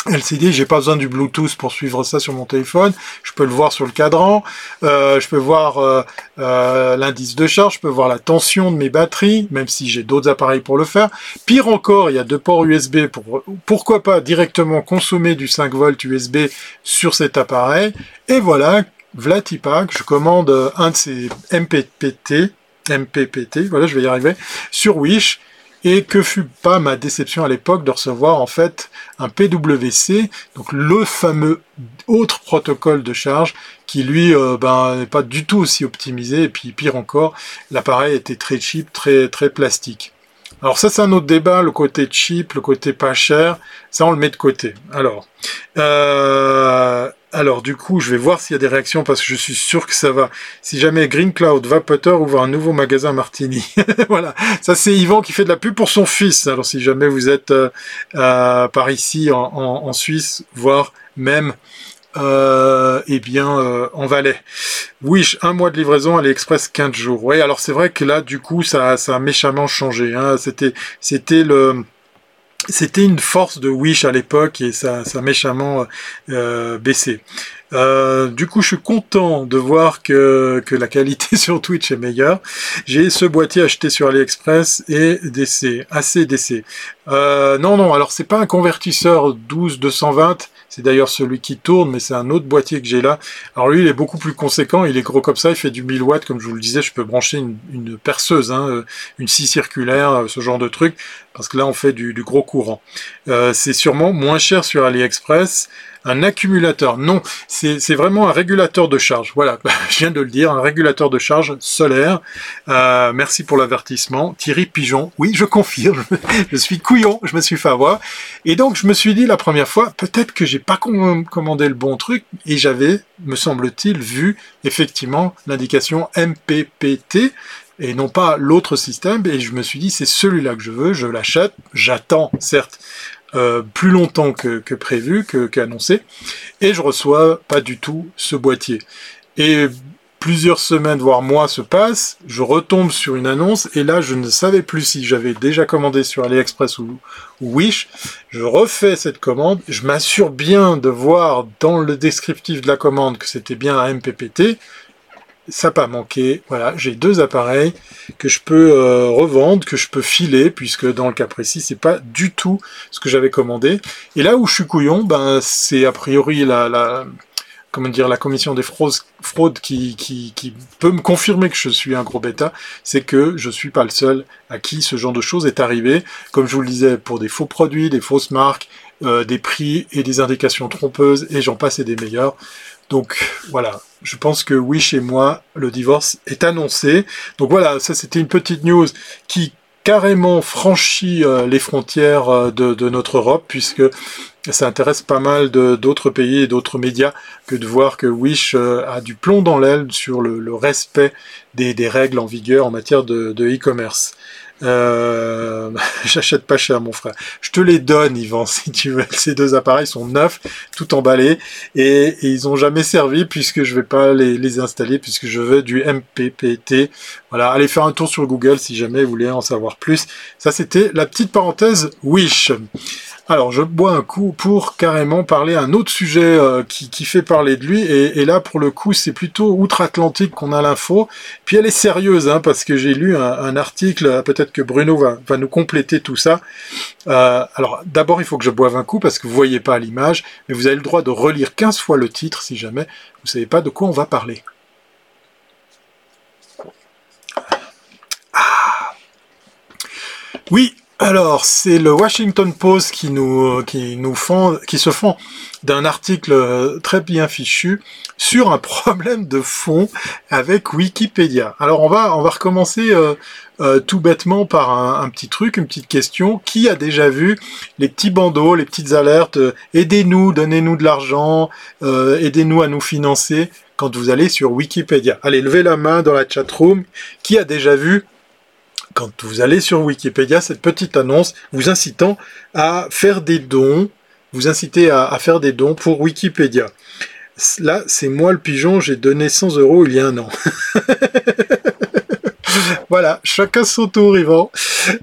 LCD, j'ai pas besoin du Bluetooth pour suivre ça sur mon téléphone. Je peux le voir sur le cadran. Euh, je peux voir euh, euh, l'indice de charge. Je peux voir la tension de mes batteries, même si j'ai d'autres appareils pour le faire. Pire encore, il y a deux ports USB pour pourquoi pas directement consommer du 5 volts USB sur cet appareil. Et voilà, Vlatipak, je commande un de ces MPPT, MPPT, voilà, je vais y arriver, sur Wish et que fut pas ma déception à l'époque de recevoir en fait un PWC, donc le fameux autre protocole de charge qui lui euh, ben, n'est pas du tout aussi optimisé et puis pire encore, l'appareil était très cheap, très très plastique. Alors ça c'est un autre débat, le côté cheap, le côté pas cher, ça on le met de côté. Alors, euh, alors du coup, je vais voir s'il y a des réactions parce que je suis sûr que ça va. Si jamais Green Cloud Vapoteur ouvre un nouveau magasin Martini, voilà. Ça c'est Yvan qui fait de la pub pour son fils. Alors si jamais vous êtes euh, par ici en, Suisse, voire même euh, eh bien euh, en Valais. Wish, un mois de livraison, AliExpress 15 jours. Oui, alors c'est vrai que là, du coup, ça, ça a méchamment changé. Hein. C'était, c'était le c'était une force de Wish à l'époque et ça, ça a méchamment euh, baissé. Euh, du coup, je suis content de voir que, que la qualité sur Twitch est meilleure. J'ai ce boîtier acheté sur AliExpress et DC, assez DC. Euh, non, non, alors c'est pas un convertisseur 12-220, c'est d'ailleurs celui qui tourne, mais c'est un autre boîtier que j'ai là. Alors lui, il est beaucoup plus conséquent, il est gros comme ça, il fait du 1000 watts, comme je vous le disais, je peux brancher une, perceuse, hein, euh, une scie circulaire, euh, ce genre de truc, parce que là, on fait du, du gros courant. Euh, c'est sûrement moins cher sur AliExpress, un accumulateur. Non, c'est vraiment un régulateur de charge. Voilà, je viens de le dire, un régulateur de charge solaire. Euh, merci pour l'avertissement. Thierry Pigeon, oui, je confirme, je suis couillon, je me suis fait avoir. Et donc, je me suis dit la première fois, peut-être que j'ai pas commandé le bon truc, et j'avais, me semble-t-il, vu effectivement l'indication MPPT, et non pas l'autre système, et je me suis dit, c'est celui-là que je veux, je l'achète, j'attends, certes, euh, plus longtemps que, que prévu, qu'annoncé, et je reçois pas du tout ce boîtier. Et plusieurs semaines, voire mois se passent, je retombe sur une annonce, et là je ne savais plus si j'avais déjà commandé sur AliExpress ou, ou Wish. Je refais cette commande, je m'assure bien de voir dans le descriptif de la commande que c'était bien un MPPT, ça pas manqué. Voilà, j'ai deux appareils que je peux euh, revendre, que je peux filer, puisque dans le cas précis, c'est pas du tout ce que j'avais commandé. Et là où je suis couillon, ben c'est a priori la, comment dire la commission des fraudes, qui, peut me confirmer que je suis un gros bêta, c'est que je suis pas le seul à qui ce genre de choses est arrivé. Comme je vous le disais, pour des faux produits, des fausses marques, des prix et des indications trompeuses, et j'en passe et des meilleurs. Donc voilà, je pense que oui, chez moi, le divorce est annoncé. Donc voilà, ça c'était une petite news qui carrément franchit euh, les frontières euh, de, notre Europe, puisque ça intéresse pas mal d'autres pays et d'autres médias que de voir que Wish euh, a du plomb dans l'aile sur le, respect des, règles en vigueur en matière de e-commerce. Euh, j'achète pas cher, mon frère. Je te les donne, Yvan, si tu veux. Ces deux appareils sont neufs, tout emballés, et, ils ont jamais servi puisque je vais pas les, les, installer puisque je veux du MPPT. Voilà, allez faire un tour sur Google si jamais vous voulez en savoir plus. Ça, c'était la petite parenthèse Wish. Alors, je bois un coup pour carrément parler un autre sujet euh, qui, fait parler de lui. Et, là, pour le coup, c'est plutôt outre-Atlantique qu'on a l'info. Puis elle est sérieuse, hein, parce que j'ai lu un, article. Peut-être que Bruno va, nous compléter tout ça. Euh, alors, d'abord, il faut que je boive un coup parce que vous voyez pas l'image, mais vous avez le droit de relire 15 fois le titre si jamais vous savez pas de quoi on va parler. Ah. Oui, alors, c'est le Washington Post qui nous, qui nous font, qui se font d'un article euh, très bien fichu sur un problème de fond avec Wikipédia. Alors, on va, on va recommencer euh, euh, tout bêtement par un, petit truc, une petite question. Qui a déjà vu les petits bandeaux, les petites alertes Aidez-nous, donnez-nous de l'argent, aidez-nous à nous financer quand vous allez sur Wikipédia? Allez, levez la main dans la chat room. Qui a déjà vu quand vous allez sur Wikipédia, cette petite annonce vous incitant à faire des dons, vous incitez à, faire des dons pour Wikipédia. Là, c'est moi le pigeon, j'ai donné 100 euros il y a un an. voilà, chacun son tour, Yvan.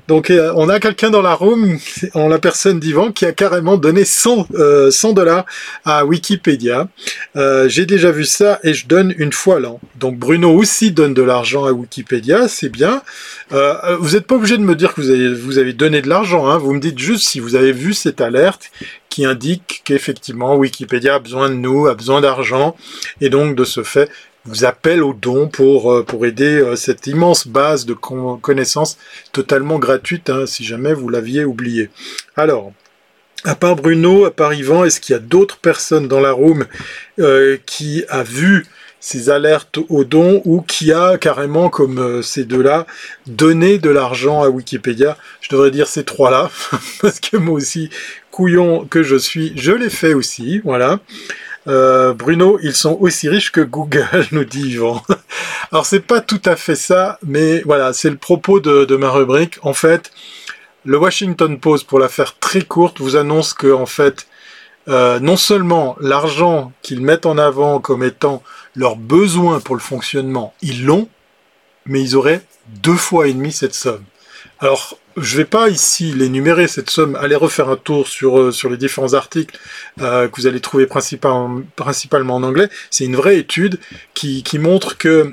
Donc, euh, on a quelqu'un dans la room, en la personne d'Yvan, qui a carrément donné 100, euh, dollars à Wikipédia. Euh, j'ai déjà vu ça et je donne une fois l'an. Donc, Bruno aussi donne de l'argent à Wikipédia, c'est bien. vous n'êtes pas obligé de me dire que vous avez, donné de l'argent, hein. vous me dites juste si vous avez vu cette alerte qui indique qu'effectivement Wikipédia a besoin de nous, a besoin d'argent, et donc de ce fait, vous appelle au don pour, euh, aider euh, cette immense base de connaissances totalement gratuite, hein, si jamais vous l'aviez oublié. Alors, à part Bruno, à part Yvan, est-ce qu'il y a d'autres personnes dans la room euh, qui a vu ces alertes au don ou qui a carrément, comme ces deux-là, donné de l'argent à Wikipédia? Je devrais dire ces trois-là, parce que moi aussi, couillon que je suis, je l'ai fait aussi, voilà. Euh, Bruno, ils sont aussi riches que Google, nous dit Yvan. Alors c'est pas tout à fait ça, mais voilà, c'est le propos de, ma rubrique. En fait, le Washington Post, pour la faire très courte, vous annonce que en fait, euh, non seulement l'argent qu'ils mettent en avant comme étant leur besoin pour le fonctionnement, ils l'ont, mais ils auraient deux fois et demi cette somme. Alors, je vais pas ici l'énumérer cette somme. Allez refaire un tour sur euh, sur les différents articles euh, que vous allez trouver principalement en anglais. C'est une vraie étude qui qui montre que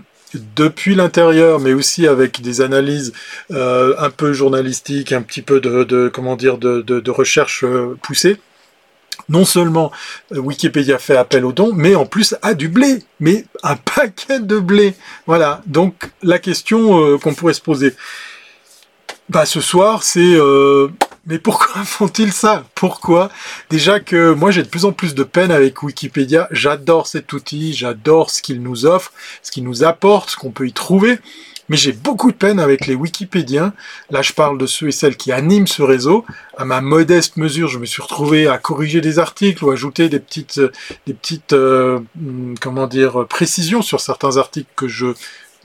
depuis l'intérieur, mais aussi avec des analyses euh, un peu journalistiques, un petit peu de, de comment dire de, de, de recherche poussée. Non seulement Wikipédia fait appel aux dons, mais en plus a du blé, mais un paquet de blé. Voilà. Donc la question qu'on pourrait se poser, bah ce soir, c'est euh, mais pourquoi font-ils ça? Pourquoi? Déjà que moi j'ai de plus en plus de peine avec Wikipédia. J'adore cet outil, j'adore ce qu'il nous offre, ce qu'il nous apporte, ce qu'on peut y trouver. Mais j'ai beaucoup de peine avec les Wikipédiens. Là, je parle de ceux et celles qui animent ce réseau. À ma modeste mesure, je me suis retrouvé à corriger des articles ou ajouter des petites, des petites, euh, hmm, comment dire, précisions sur certains articles que je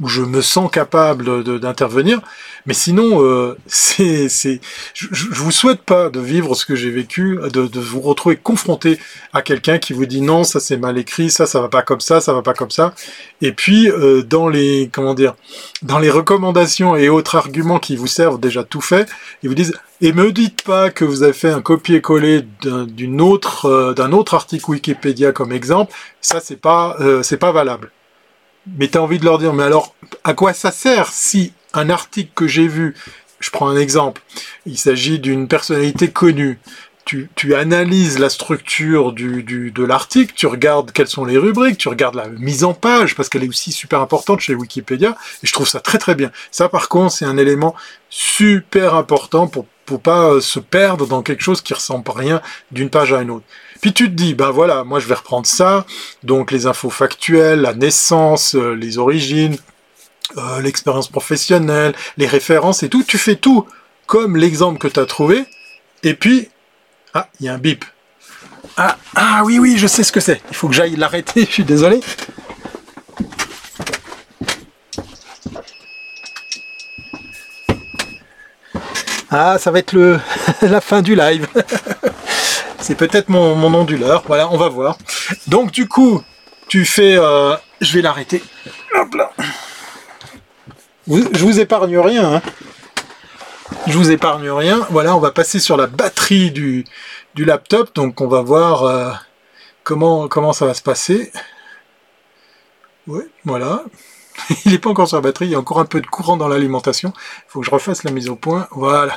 où je me sens capable d'intervenir. Mais sinon, euh, c'est, c'est, je, je vous souhaite pas de vivre ce que j'ai vécu, de, de, vous retrouver confronté à quelqu'un qui vous dit non, ça c'est mal écrit, ça ça va pas comme ça, ça va pas comme ça. Et puis euh, dans les comment dire, dans les recommandations et autres arguments qui vous servent déjà tout fait, ils vous disent et me dites pas que vous avez fait un copier-coller d'une autre euh, d'un autre article Wikipédia comme exemple, ça c'est pas euh, c'est pas valable mais tu as envie de leur dire, mais alors, à quoi ça sert si un article que j'ai vu, je prends un exemple, il s'agit d'une personnalité connue, tu, tu, analyses la structure du, du, de l'article, tu regardes quelles sont les rubriques, tu regardes la mise en page, parce qu'elle est aussi super importante chez Wikipédia, et je trouve ça très très bien. Ça par contre, c'est un élément super important pour pour pas se perdre dans quelque chose qui ressemble à rien d'une page à une autre. Puis tu te dis, ben voilà, moi je vais reprendre ça, donc les infos factuelles, la naissance, les origines, euh, l'expérience professionnelle, les références et tout, tu fais tout comme l'exemple que tu as trouvé, et puis, ah, il y a un bip. Ah, ah oui, oui, je sais ce que c'est. Il faut que j'aille l'arrêter, je suis désolé. Ah, ça va être la fin du live. c'est peut-être mon, mon onduleur. Voilà, on va voir. Donc du coup, tu fais... Euh, je vais l'arrêter. Hop là. Je vous épargne rien. Hein. Je vous épargne rien. Voilà, on va passer sur la batterie du, du laptop. Donc on va voir euh, comment, comment ça va se passer. Oui, voilà. il n'est pas encore sur la batterie, il y a encore un peu de courant dans l'alimentation. Il faut que je refasse la mise au point. Voilà.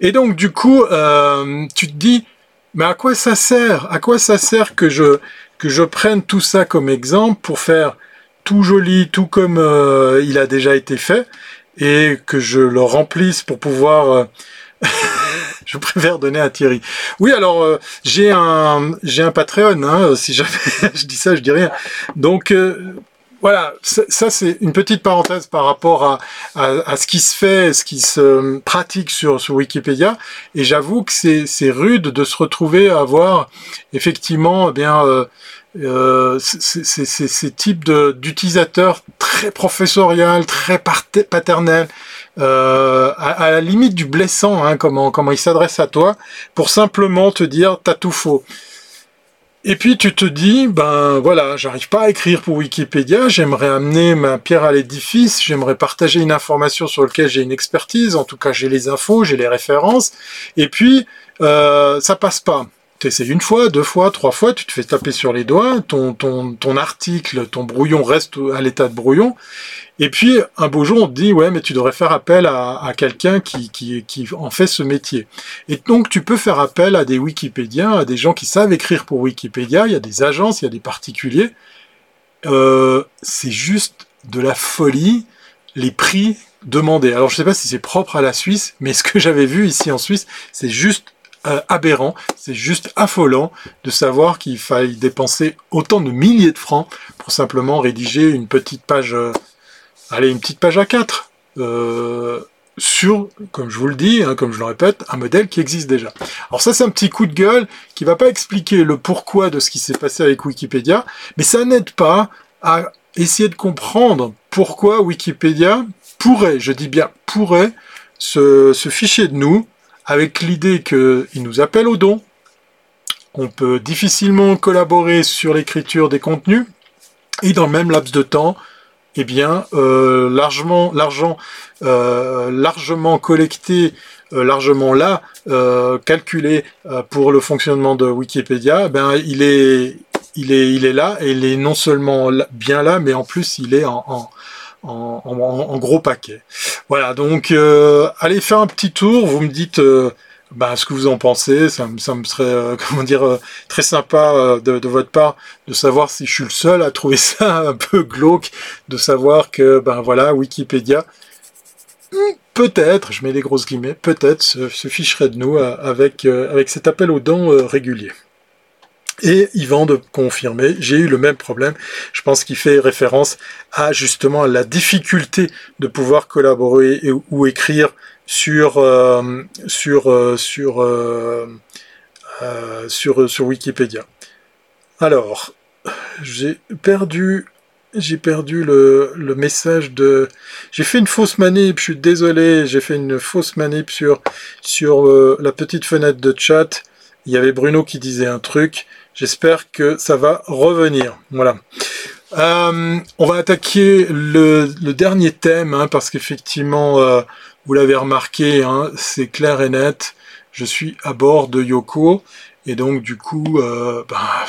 Et donc du coup, euh, tu te dis, mais à quoi ça sert? À quoi ça sert que je, que je prenne tout ça comme exemple pour faire tout joli, tout comme euh, il a déjà été fait, et que je le remplisse pour pouvoir... Euh, je préfère donner à Thierry. Oui, alors euh, j'ai un j'ai un Patreon. Hein, si jamais je dis ça, je dis rien. Donc voilà, ça c'est une petite parenthèse par rapport à, à, ce qui se fait, ce qui se pratique sur, sur Wikipédia. Et j'avoue que c'est rude de se retrouver à avoir effectivement eh bien euh, ces types d'utilisateurs très professorial, très paternel, euh, à, la limite du blessant, hein, comment, comment il s'adresse à toi, pour simplement te dire t'as tout faux. Et puis tu te dis, ben voilà, j'arrive pas à écrire pour Wikipédia, j'aimerais amener ma pierre à l'édifice, j'aimerais partager une information sur laquelle j'ai une expertise, en tout cas j'ai les infos, j'ai les références, et puis euh, ça passe pas tu essaies une fois, deux fois, trois fois, tu te fais taper sur les doigts, ton, ton, ton article, ton brouillon reste à l'état de brouillon, et puis un beau jour on te dit ouais mais tu devrais faire appel à, quelqu'un qui, qui, qui en fait ce métier. Et donc tu peux faire appel à des Wikipédiens, à des gens qui savent écrire pour Wikipédia, il y a des agences, il y a des particuliers. Euh, c'est juste de la folie les prix demandés. Alors je sais pas si c'est propre à la Suisse, mais ce que j'avais vu ici en Suisse, c'est juste euh, aberrant, c'est juste affolant de savoir qu'il faille dépenser autant de milliers de francs pour simplement rédiger une petite page, euh, allez, une petite page à 4 euh, sur, comme je vous le dis, hein, comme je le répète, un modèle qui existe déjà. Alors ça, c'est un petit coup de gueule qui va pas expliquer le pourquoi de ce qui s'est passé avec Wikipédia, mais ça n'aide pas à essayer de comprendre pourquoi Wikipédia pourrait, je dis bien pourrait, se, se ficher de nous avec l'idée qu'il nous appelle au don. On peut difficilement collaborer sur l'écriture des contenus. Et dans le même laps de temps, eh bien, euh, largement, l'argent euh, largement collecté, euh, largement là, calculé pour le fonctionnement de Wikipédia, eh ben, il est, il est, il est là et il est non seulement bien là, mais en plus il est en, gros paquet. Voilà, donc euh, allez faire un petit tour, vous me dites euh, bah, ce que vous en pensez, ça, me serait euh, comment dire très sympa de, votre part de savoir si je suis le seul à trouver ça un peu glauque, de savoir que ben voilà Wikipédia peut-être, je mets des grosses guillemets, peut-être se, ficherait de nous avec, avec cet appel aux dons régulier. Et Yvan de confirmer, j'ai eu le même problème. Je pense qu'il fait référence à justement la difficulté de pouvoir collaborer ou écrire sur euh, sur euh, sur, euh, sur sur Wikipédia. Alors, j'ai perdu j'ai perdu le, le, message de j'ai fait une fausse manip, je suis désolé, j'ai fait une fausse manip sur sur la petite fenêtre de chat. Il y avait Bruno qui disait un truc. J'espère que ça va revenir. Voilà. Euh, on va attaquer le, dernier thème, hein, parce qu'effectivement, euh, vous l'avez remarqué, hein, c'est clair et net. Je suis à bord de Yoko, et donc du coup, euh, bah,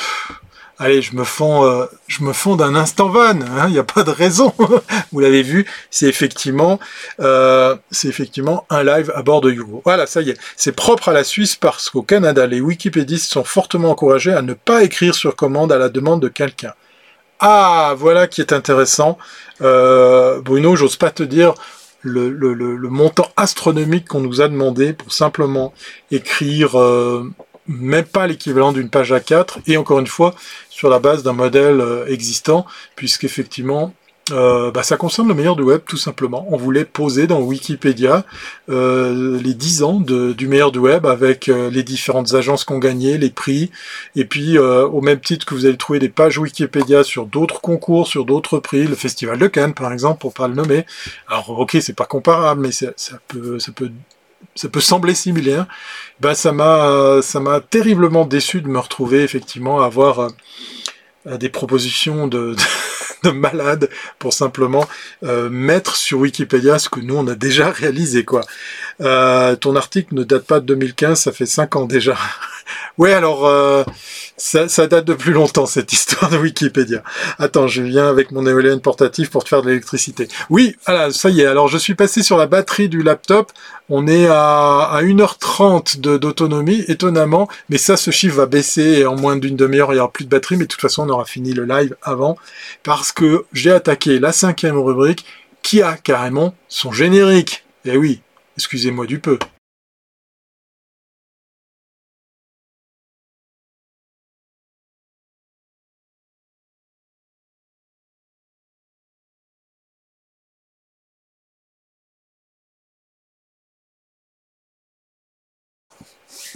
allez, je me fonds, euh, je me fonds d'un instant van. Il hein, n'y a pas de raison. Vous l'avez vu, c'est effectivement, euh, c'est effectivement un live à bord de Yugo. Voilà, ça y est, c'est propre à la Suisse parce qu'au Canada, les wikipédistes sont fortement encouragés à ne pas écrire sur commande à la demande de quelqu'un. Ah, voilà qui est intéressant. Euh, Bruno, j'ose pas te dire le, le, montant astronomique qu'on nous a demandé pour simplement écrire même pas l'équivalent d'une page A4, et encore une fois, sur la base d'un modèle euh, existant, puisqu'effectivement, euh, bah, ça concerne le meilleur du web tout simplement. On voulait poser dans Wikipédia euh, les 10 ans de, du meilleur du web avec euh, les différentes agences qu'on gagnait, les prix, et puis euh, au même titre que vous allez trouver des pages Wikipédia sur d'autres concours, sur d'autres prix, le Festival de Cannes par exemple, pour pas le nommer. Alors ok, c'est pas comparable, mais ça peut, ça peut ça peut sembler similaire, ben ça m'a ça m'a terriblement déçu de me retrouver effectivement à avoir des propositions de, de, malades pour simplement euh, mettre sur Wikipédia ce que nous on a déjà réalisé quoi. Euh, ton article ne date pas de 2015, ça fait 5 ans déjà. ouais alors euh, ça, ça, date de plus longtemps cette histoire de Wikipédia. Attends, je viens avec mon éolienne portative pour te faire de l'électricité. Oui, voilà, ça y est. Alors je suis passé sur la batterie du laptop. On est à, à 1h30 d'autonomie, étonnamment. Mais ça, ce chiffre va baisser en moins d'une demi-heure, il y aura plus de batterie. Mais de toute façon, on aura fini le live avant. Parce que j'ai attaqué la cinquième rubrique qui a carrément son générique. Eh oui, excusez-moi du peu.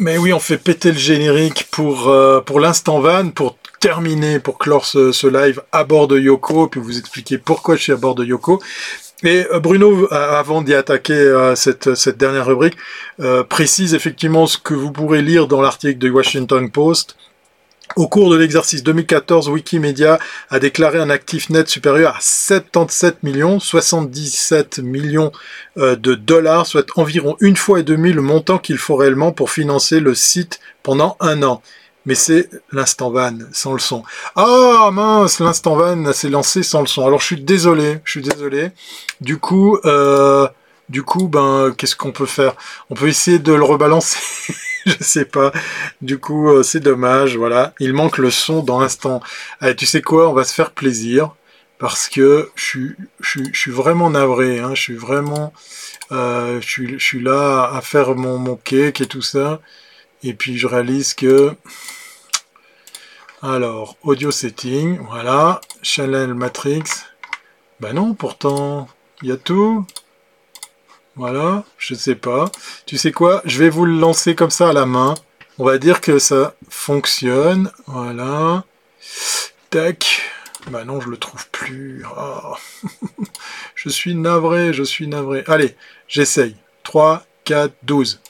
Mais oui, on fait péter le générique pour, euh, pour l'instant van, pour terminer, pour clore ce, live à bord de Yoko, puis vous expliquer pourquoi je suis à bord de Yoko. Et euh, Bruno, avant d'y attaquer euh, cette, dernière rubrique, précise effectivement ce que vous pourrez lire dans l'article de Washington Post au cours de l'exercice 2014, Wikimedia a déclaré un actif net supérieur à 77 millions, 77 millions euh, de dollars, soit environ une fois et demi le montant qu'il faut réellement pour financer le site pendant un an. Mais c'est l'instant van, sans le son. Ah mince, l'instant van s'est lancé sans le son. Alors je suis désolé, je suis désolé. Du coup, euh, du coup, ben, qu'est-ce qu'on peut faire? On peut essayer de le rebalancer. je sais pas. Du coup, euh, c'est dommage, voilà. Il manque le son dans l'instant. Allez, tu sais quoi? On va se faire plaisir parce que je suis, je, suis vraiment navré. Hein. Je suis vraiment, euh, je, suis, je suis là à faire mon, mon cake et tout ça. Et puis je réalise que, alors, audio setting, voilà, channel matrix. Ben non, pourtant, il y a tout. Voilà, je sais pas. Tu sais quoi? Je vais vous le lancer comme ça à la main. On va dire que ça fonctionne. Voilà. Tac. Bah non, je le trouve plus. Ah. je suis navré, je suis navré. Allez, j'essaye. 3, 4, 12.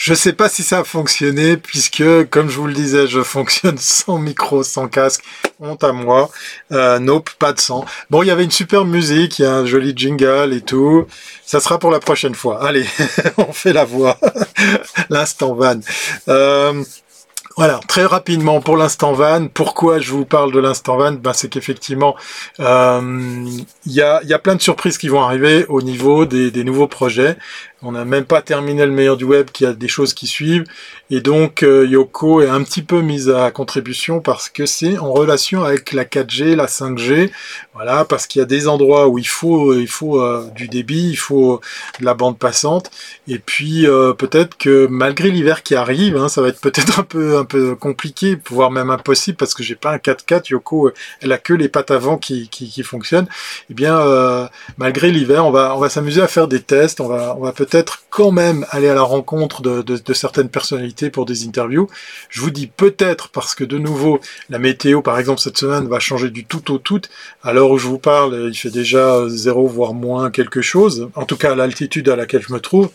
Je sais pas si ça a fonctionné puisque, comme je vous le disais, je fonctionne sans micro, sans casque. Honte à moi. Euh, nope, pas de son. Bon, il y avait une super musique, il y a un joli jingle et tout. Ça sera pour la prochaine fois. Allez, on fait la voix. L'instant van. Euh, voilà, très rapidement pour l'instant van. Pourquoi je vous parle de l'instant van? Ben, C'est qu'effectivement, euh, il y, a, y, a, plein de surprises qui vont arriver au niveau des nouveaux projets. On n'a même pas terminé le meilleur du web, qui a des choses qui suivent. Et donc euh, Yoko est un petit peu mise à contribution parce que c'est en relation avec la 4G, la 5G. Voilà, parce qu'il y a des endroits où il faut, il faut euh, du débit, il faut de la bande passante. Et puis euh, peut-être que malgré l'hiver qui arrive, hein, ça va être peut-être un peu, un peu compliqué, voire même impossible, parce que j'ai pas un 4x4. Yoko, elle a que les pattes avant qui, qui, qui fonctionnent. Eh bien, malgré l'hiver, on va, on va s'amuser à faire des tests. On va, on va peut-être peut-être quand même aller à la rencontre de, certaines personnalités pour des interviews. Je vous dis peut-être parce que de nouveau, la météo, par exemple, cette semaine va changer du tout au tout. À l'heure où je vous parle, il fait déjà zéro voire moins quelque chose. En tout cas, à l'altitude à laquelle je me trouve.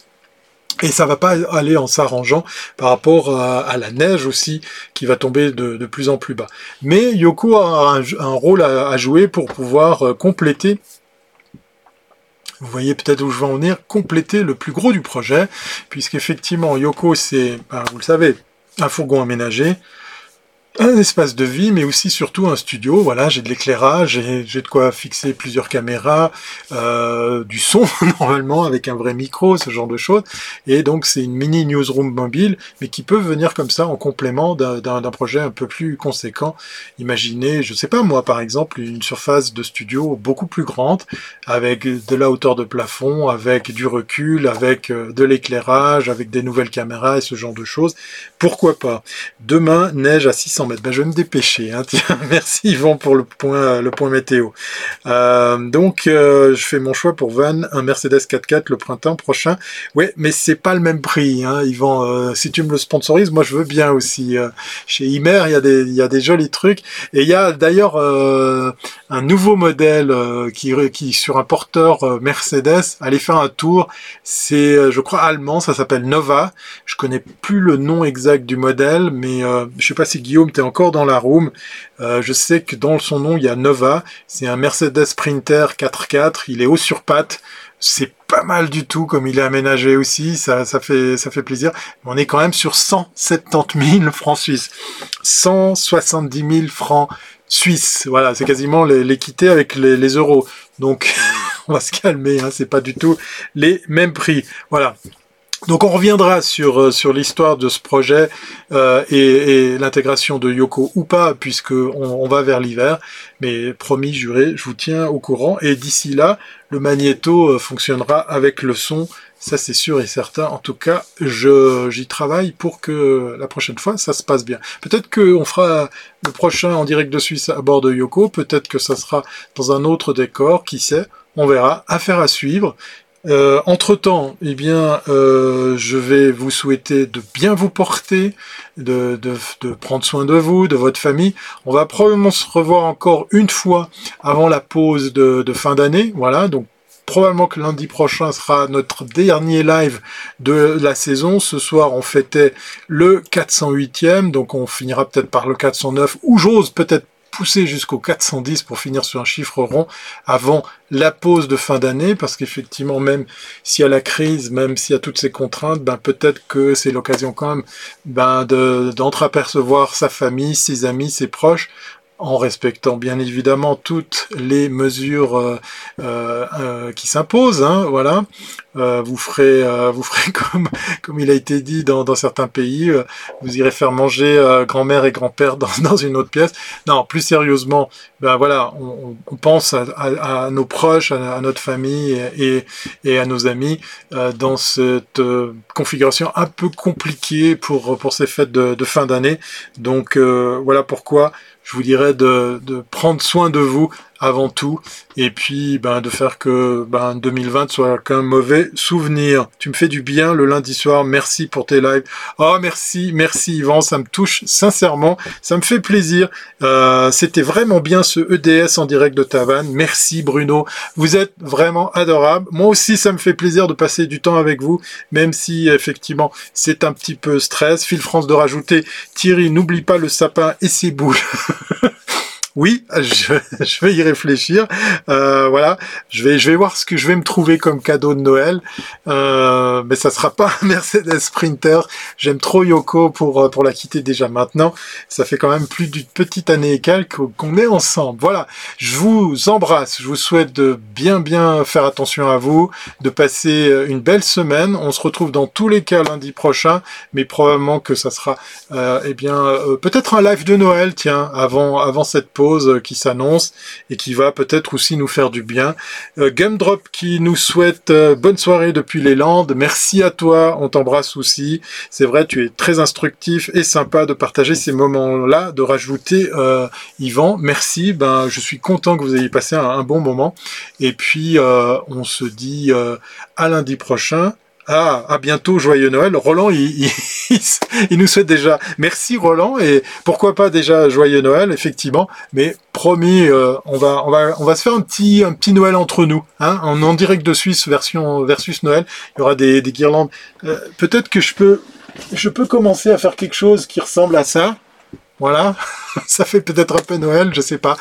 Et ça va pas aller en s'arrangeant par rapport à, la neige aussi qui va tomber de, plus en plus bas. Mais Yoko a un, rôle à, jouer pour pouvoir euh, compléter vous voyez peut-être où je vais en venir, compléter le plus gros du projet, puisqu'effectivement Yoko c'est, ben, vous le savez, un fourgon aménagé. Un espace de vie, mais aussi surtout un studio. Voilà, j'ai de l'éclairage, j'ai de quoi fixer plusieurs caméras, euh, du son normalement avec un vrai micro, ce genre de choses. Et donc c'est une mini newsroom mobile, mais qui peut venir comme ça en complément d'un projet un peu plus conséquent. Imaginez, je sais pas moi par exemple, une surface de studio beaucoup plus grande, avec de la hauteur de plafond, avec du recul, avec euh, de l'éclairage, avec des nouvelles caméras et ce genre de choses. Pourquoi pas? Demain, neige à 600 ben, je vais me dépêcher. Hein. merci Yvan pour le point, le point météo. Euh, donc, euh, je fais mon choix pour Van, un Mercedes 4x4 le printemps prochain. Ouais, mais c'est pas le même prix, hein, Yvan. Euh, si tu me le sponsorises, moi je veux bien aussi. chez Imer, il y a des, y a des jolis trucs. Et il y a d'ailleurs un nouveau modèle qui, qui sur un porteur Mercedes. Allez faire un tour. C'est, je crois, allemand. Ça s'appelle Nova. Je connais plus le nom exact du modèle, mais je sais pas si Guillaume encore dans la room. Euh, je sais que dans son nom, il y a Nova. C'est un Mercedes Sprinter 4x4. Il est haut sur patte. C'est pas mal du tout comme il est aménagé aussi. Ça, ça fait, ça fait plaisir. on est quand même sur 170 000 francs suisses. 170 000 francs suisses. Voilà, c'est quasiment l'équité avec les, euros. Donc, on va se calmer. Hein, c'est pas du tout les mêmes prix. Voilà. Donc on reviendra sur, euh, sur l'histoire de ce projet euh, et, l'intégration de Yoko ou pas, puisque on, va vers l'hiver. Mais promis, juré, je vous tiens au courant. Et d'ici là, le magnéto euh, fonctionnera avec le son. Ça c'est sûr et certain. En tout cas, je j'y travaille pour que la prochaine fois ça se passe bien. Peut-être qu'on fera le prochain en direct de Suisse à bord de Yoko. Peut-être que ça sera dans un autre décor. Qui sait? On verra. Affaire à suivre. Euh, entre temps, eh bien, euh, je vais vous souhaiter de bien vous porter, de, de, prendre soin de vous, de votre famille. On va probablement se revoir encore une fois avant la pause de, de fin d'année. Voilà, donc probablement que lundi prochain sera notre dernier live de la saison. Ce soir, on fêtait le 408e, donc on finira peut-être par le 409, ou j'ose peut-être pousser jusqu'au 410 pour finir sur un chiffre rond avant la pause de fin d'année, parce qu'effectivement, même s'il y a la crise, même s'il y a toutes ces contraintes, ben peut-être que c'est l'occasion quand même ben d'entreapercevoir sa famille, ses amis, ses proches, en respectant bien évidemment toutes les mesures euh, euh, euh qui s'imposent. Hein, voilà, euh, vous ferez, euh, vous ferez comme comme il a été dit dans, dans certains pays, vous irez faire manger grand-mère et grand-père dans, dans une autre pièce. Non, plus sérieusement, ben voilà, on, on pense à, à, à, nos proches, à, notre famille et, et à nos amis dans cette configuration un peu compliquée pour pour ces fêtes de, de fin d'année. Donc voilà pourquoi je vous dirais de, de prendre soin de vous avant tout, et puis ben, de faire que ben, 2020 soit qu'un mauvais souvenir. Tu me fais du bien le lundi soir, merci pour tes lives. Oh merci, merci Yvan, ça me touche sincèrement, ça me fait plaisir. Euh, C'était vraiment bien ce EDS en direct de Tavannes. Merci Bruno, vous êtes vraiment adorable. Moi aussi ça me fait plaisir de passer du temps avec vous, même si effectivement c'est un petit peu stress. Phil France de rajouter, Thierry, n'oublie pas le sapin et ses boules. Oui, je, vais y réfléchir. Euh, voilà, je vais, je vais voir ce que je vais me trouver comme cadeau de Noël. Euh, mais ça sera pas un Mercedes Sprinter. J'aime trop Yoko pour euh, pour la quitter déjà maintenant. Ça fait quand même plus d'une petite année et quelques qu'on est ensemble. Voilà, je vous embrasse. Je vous souhaite de bien bien faire attention à vous, de passer euh, une belle semaine. On se retrouve dans tous les cas lundi prochain, mais probablement que ça sera, euh, eh bien, peut-être un live de Noël, tiens, avant avant cette pause qui s'annonce et qui va peut-être aussi nous faire du bien. Euh, Gumdrop qui nous souhaite euh, bonne soirée depuis les Landes. Merci à toi, on t'embrasse aussi. C'est vrai, tu es très instructif et sympa de partager ces moments-là, de rajouter euh, Yvan. Merci, ben je suis content que vous ayez passé un, bon moment. Et puis on se dit à lundi prochain. Ah, à bientôt, joyeux Noël. Roland, il, il, nous souhaite déjà merci Roland et pourquoi pas déjà joyeux Noël, effectivement. Mais promis, euh, on va, on va, on va se faire un petit, un petit Noël entre nous, hein, en, en direct de Suisse version versus Noël. Il y aura des, des guirlandes. Euh, peut-être que je peux, je peux commencer à faire quelque chose qui ressemble à ça. Voilà, ça fait peut-être un peu Noël, je ne sais pas.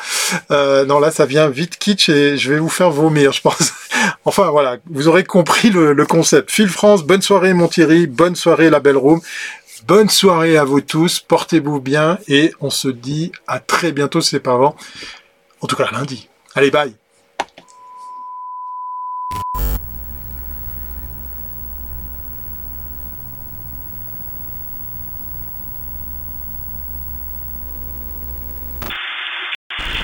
Euh, non, là, ça vient vite kitsch et je vais vous faire vomir, je pense. enfin, voilà, vous aurez compris le, concept. Phil France, bonne soirée mon Thierry, bonne soirée la Belle Room. Bonne soirée à vous tous, portez-vous bien et on se dit à très bientôt, c'est pas avant. En tout cas, lundi. Allez, bye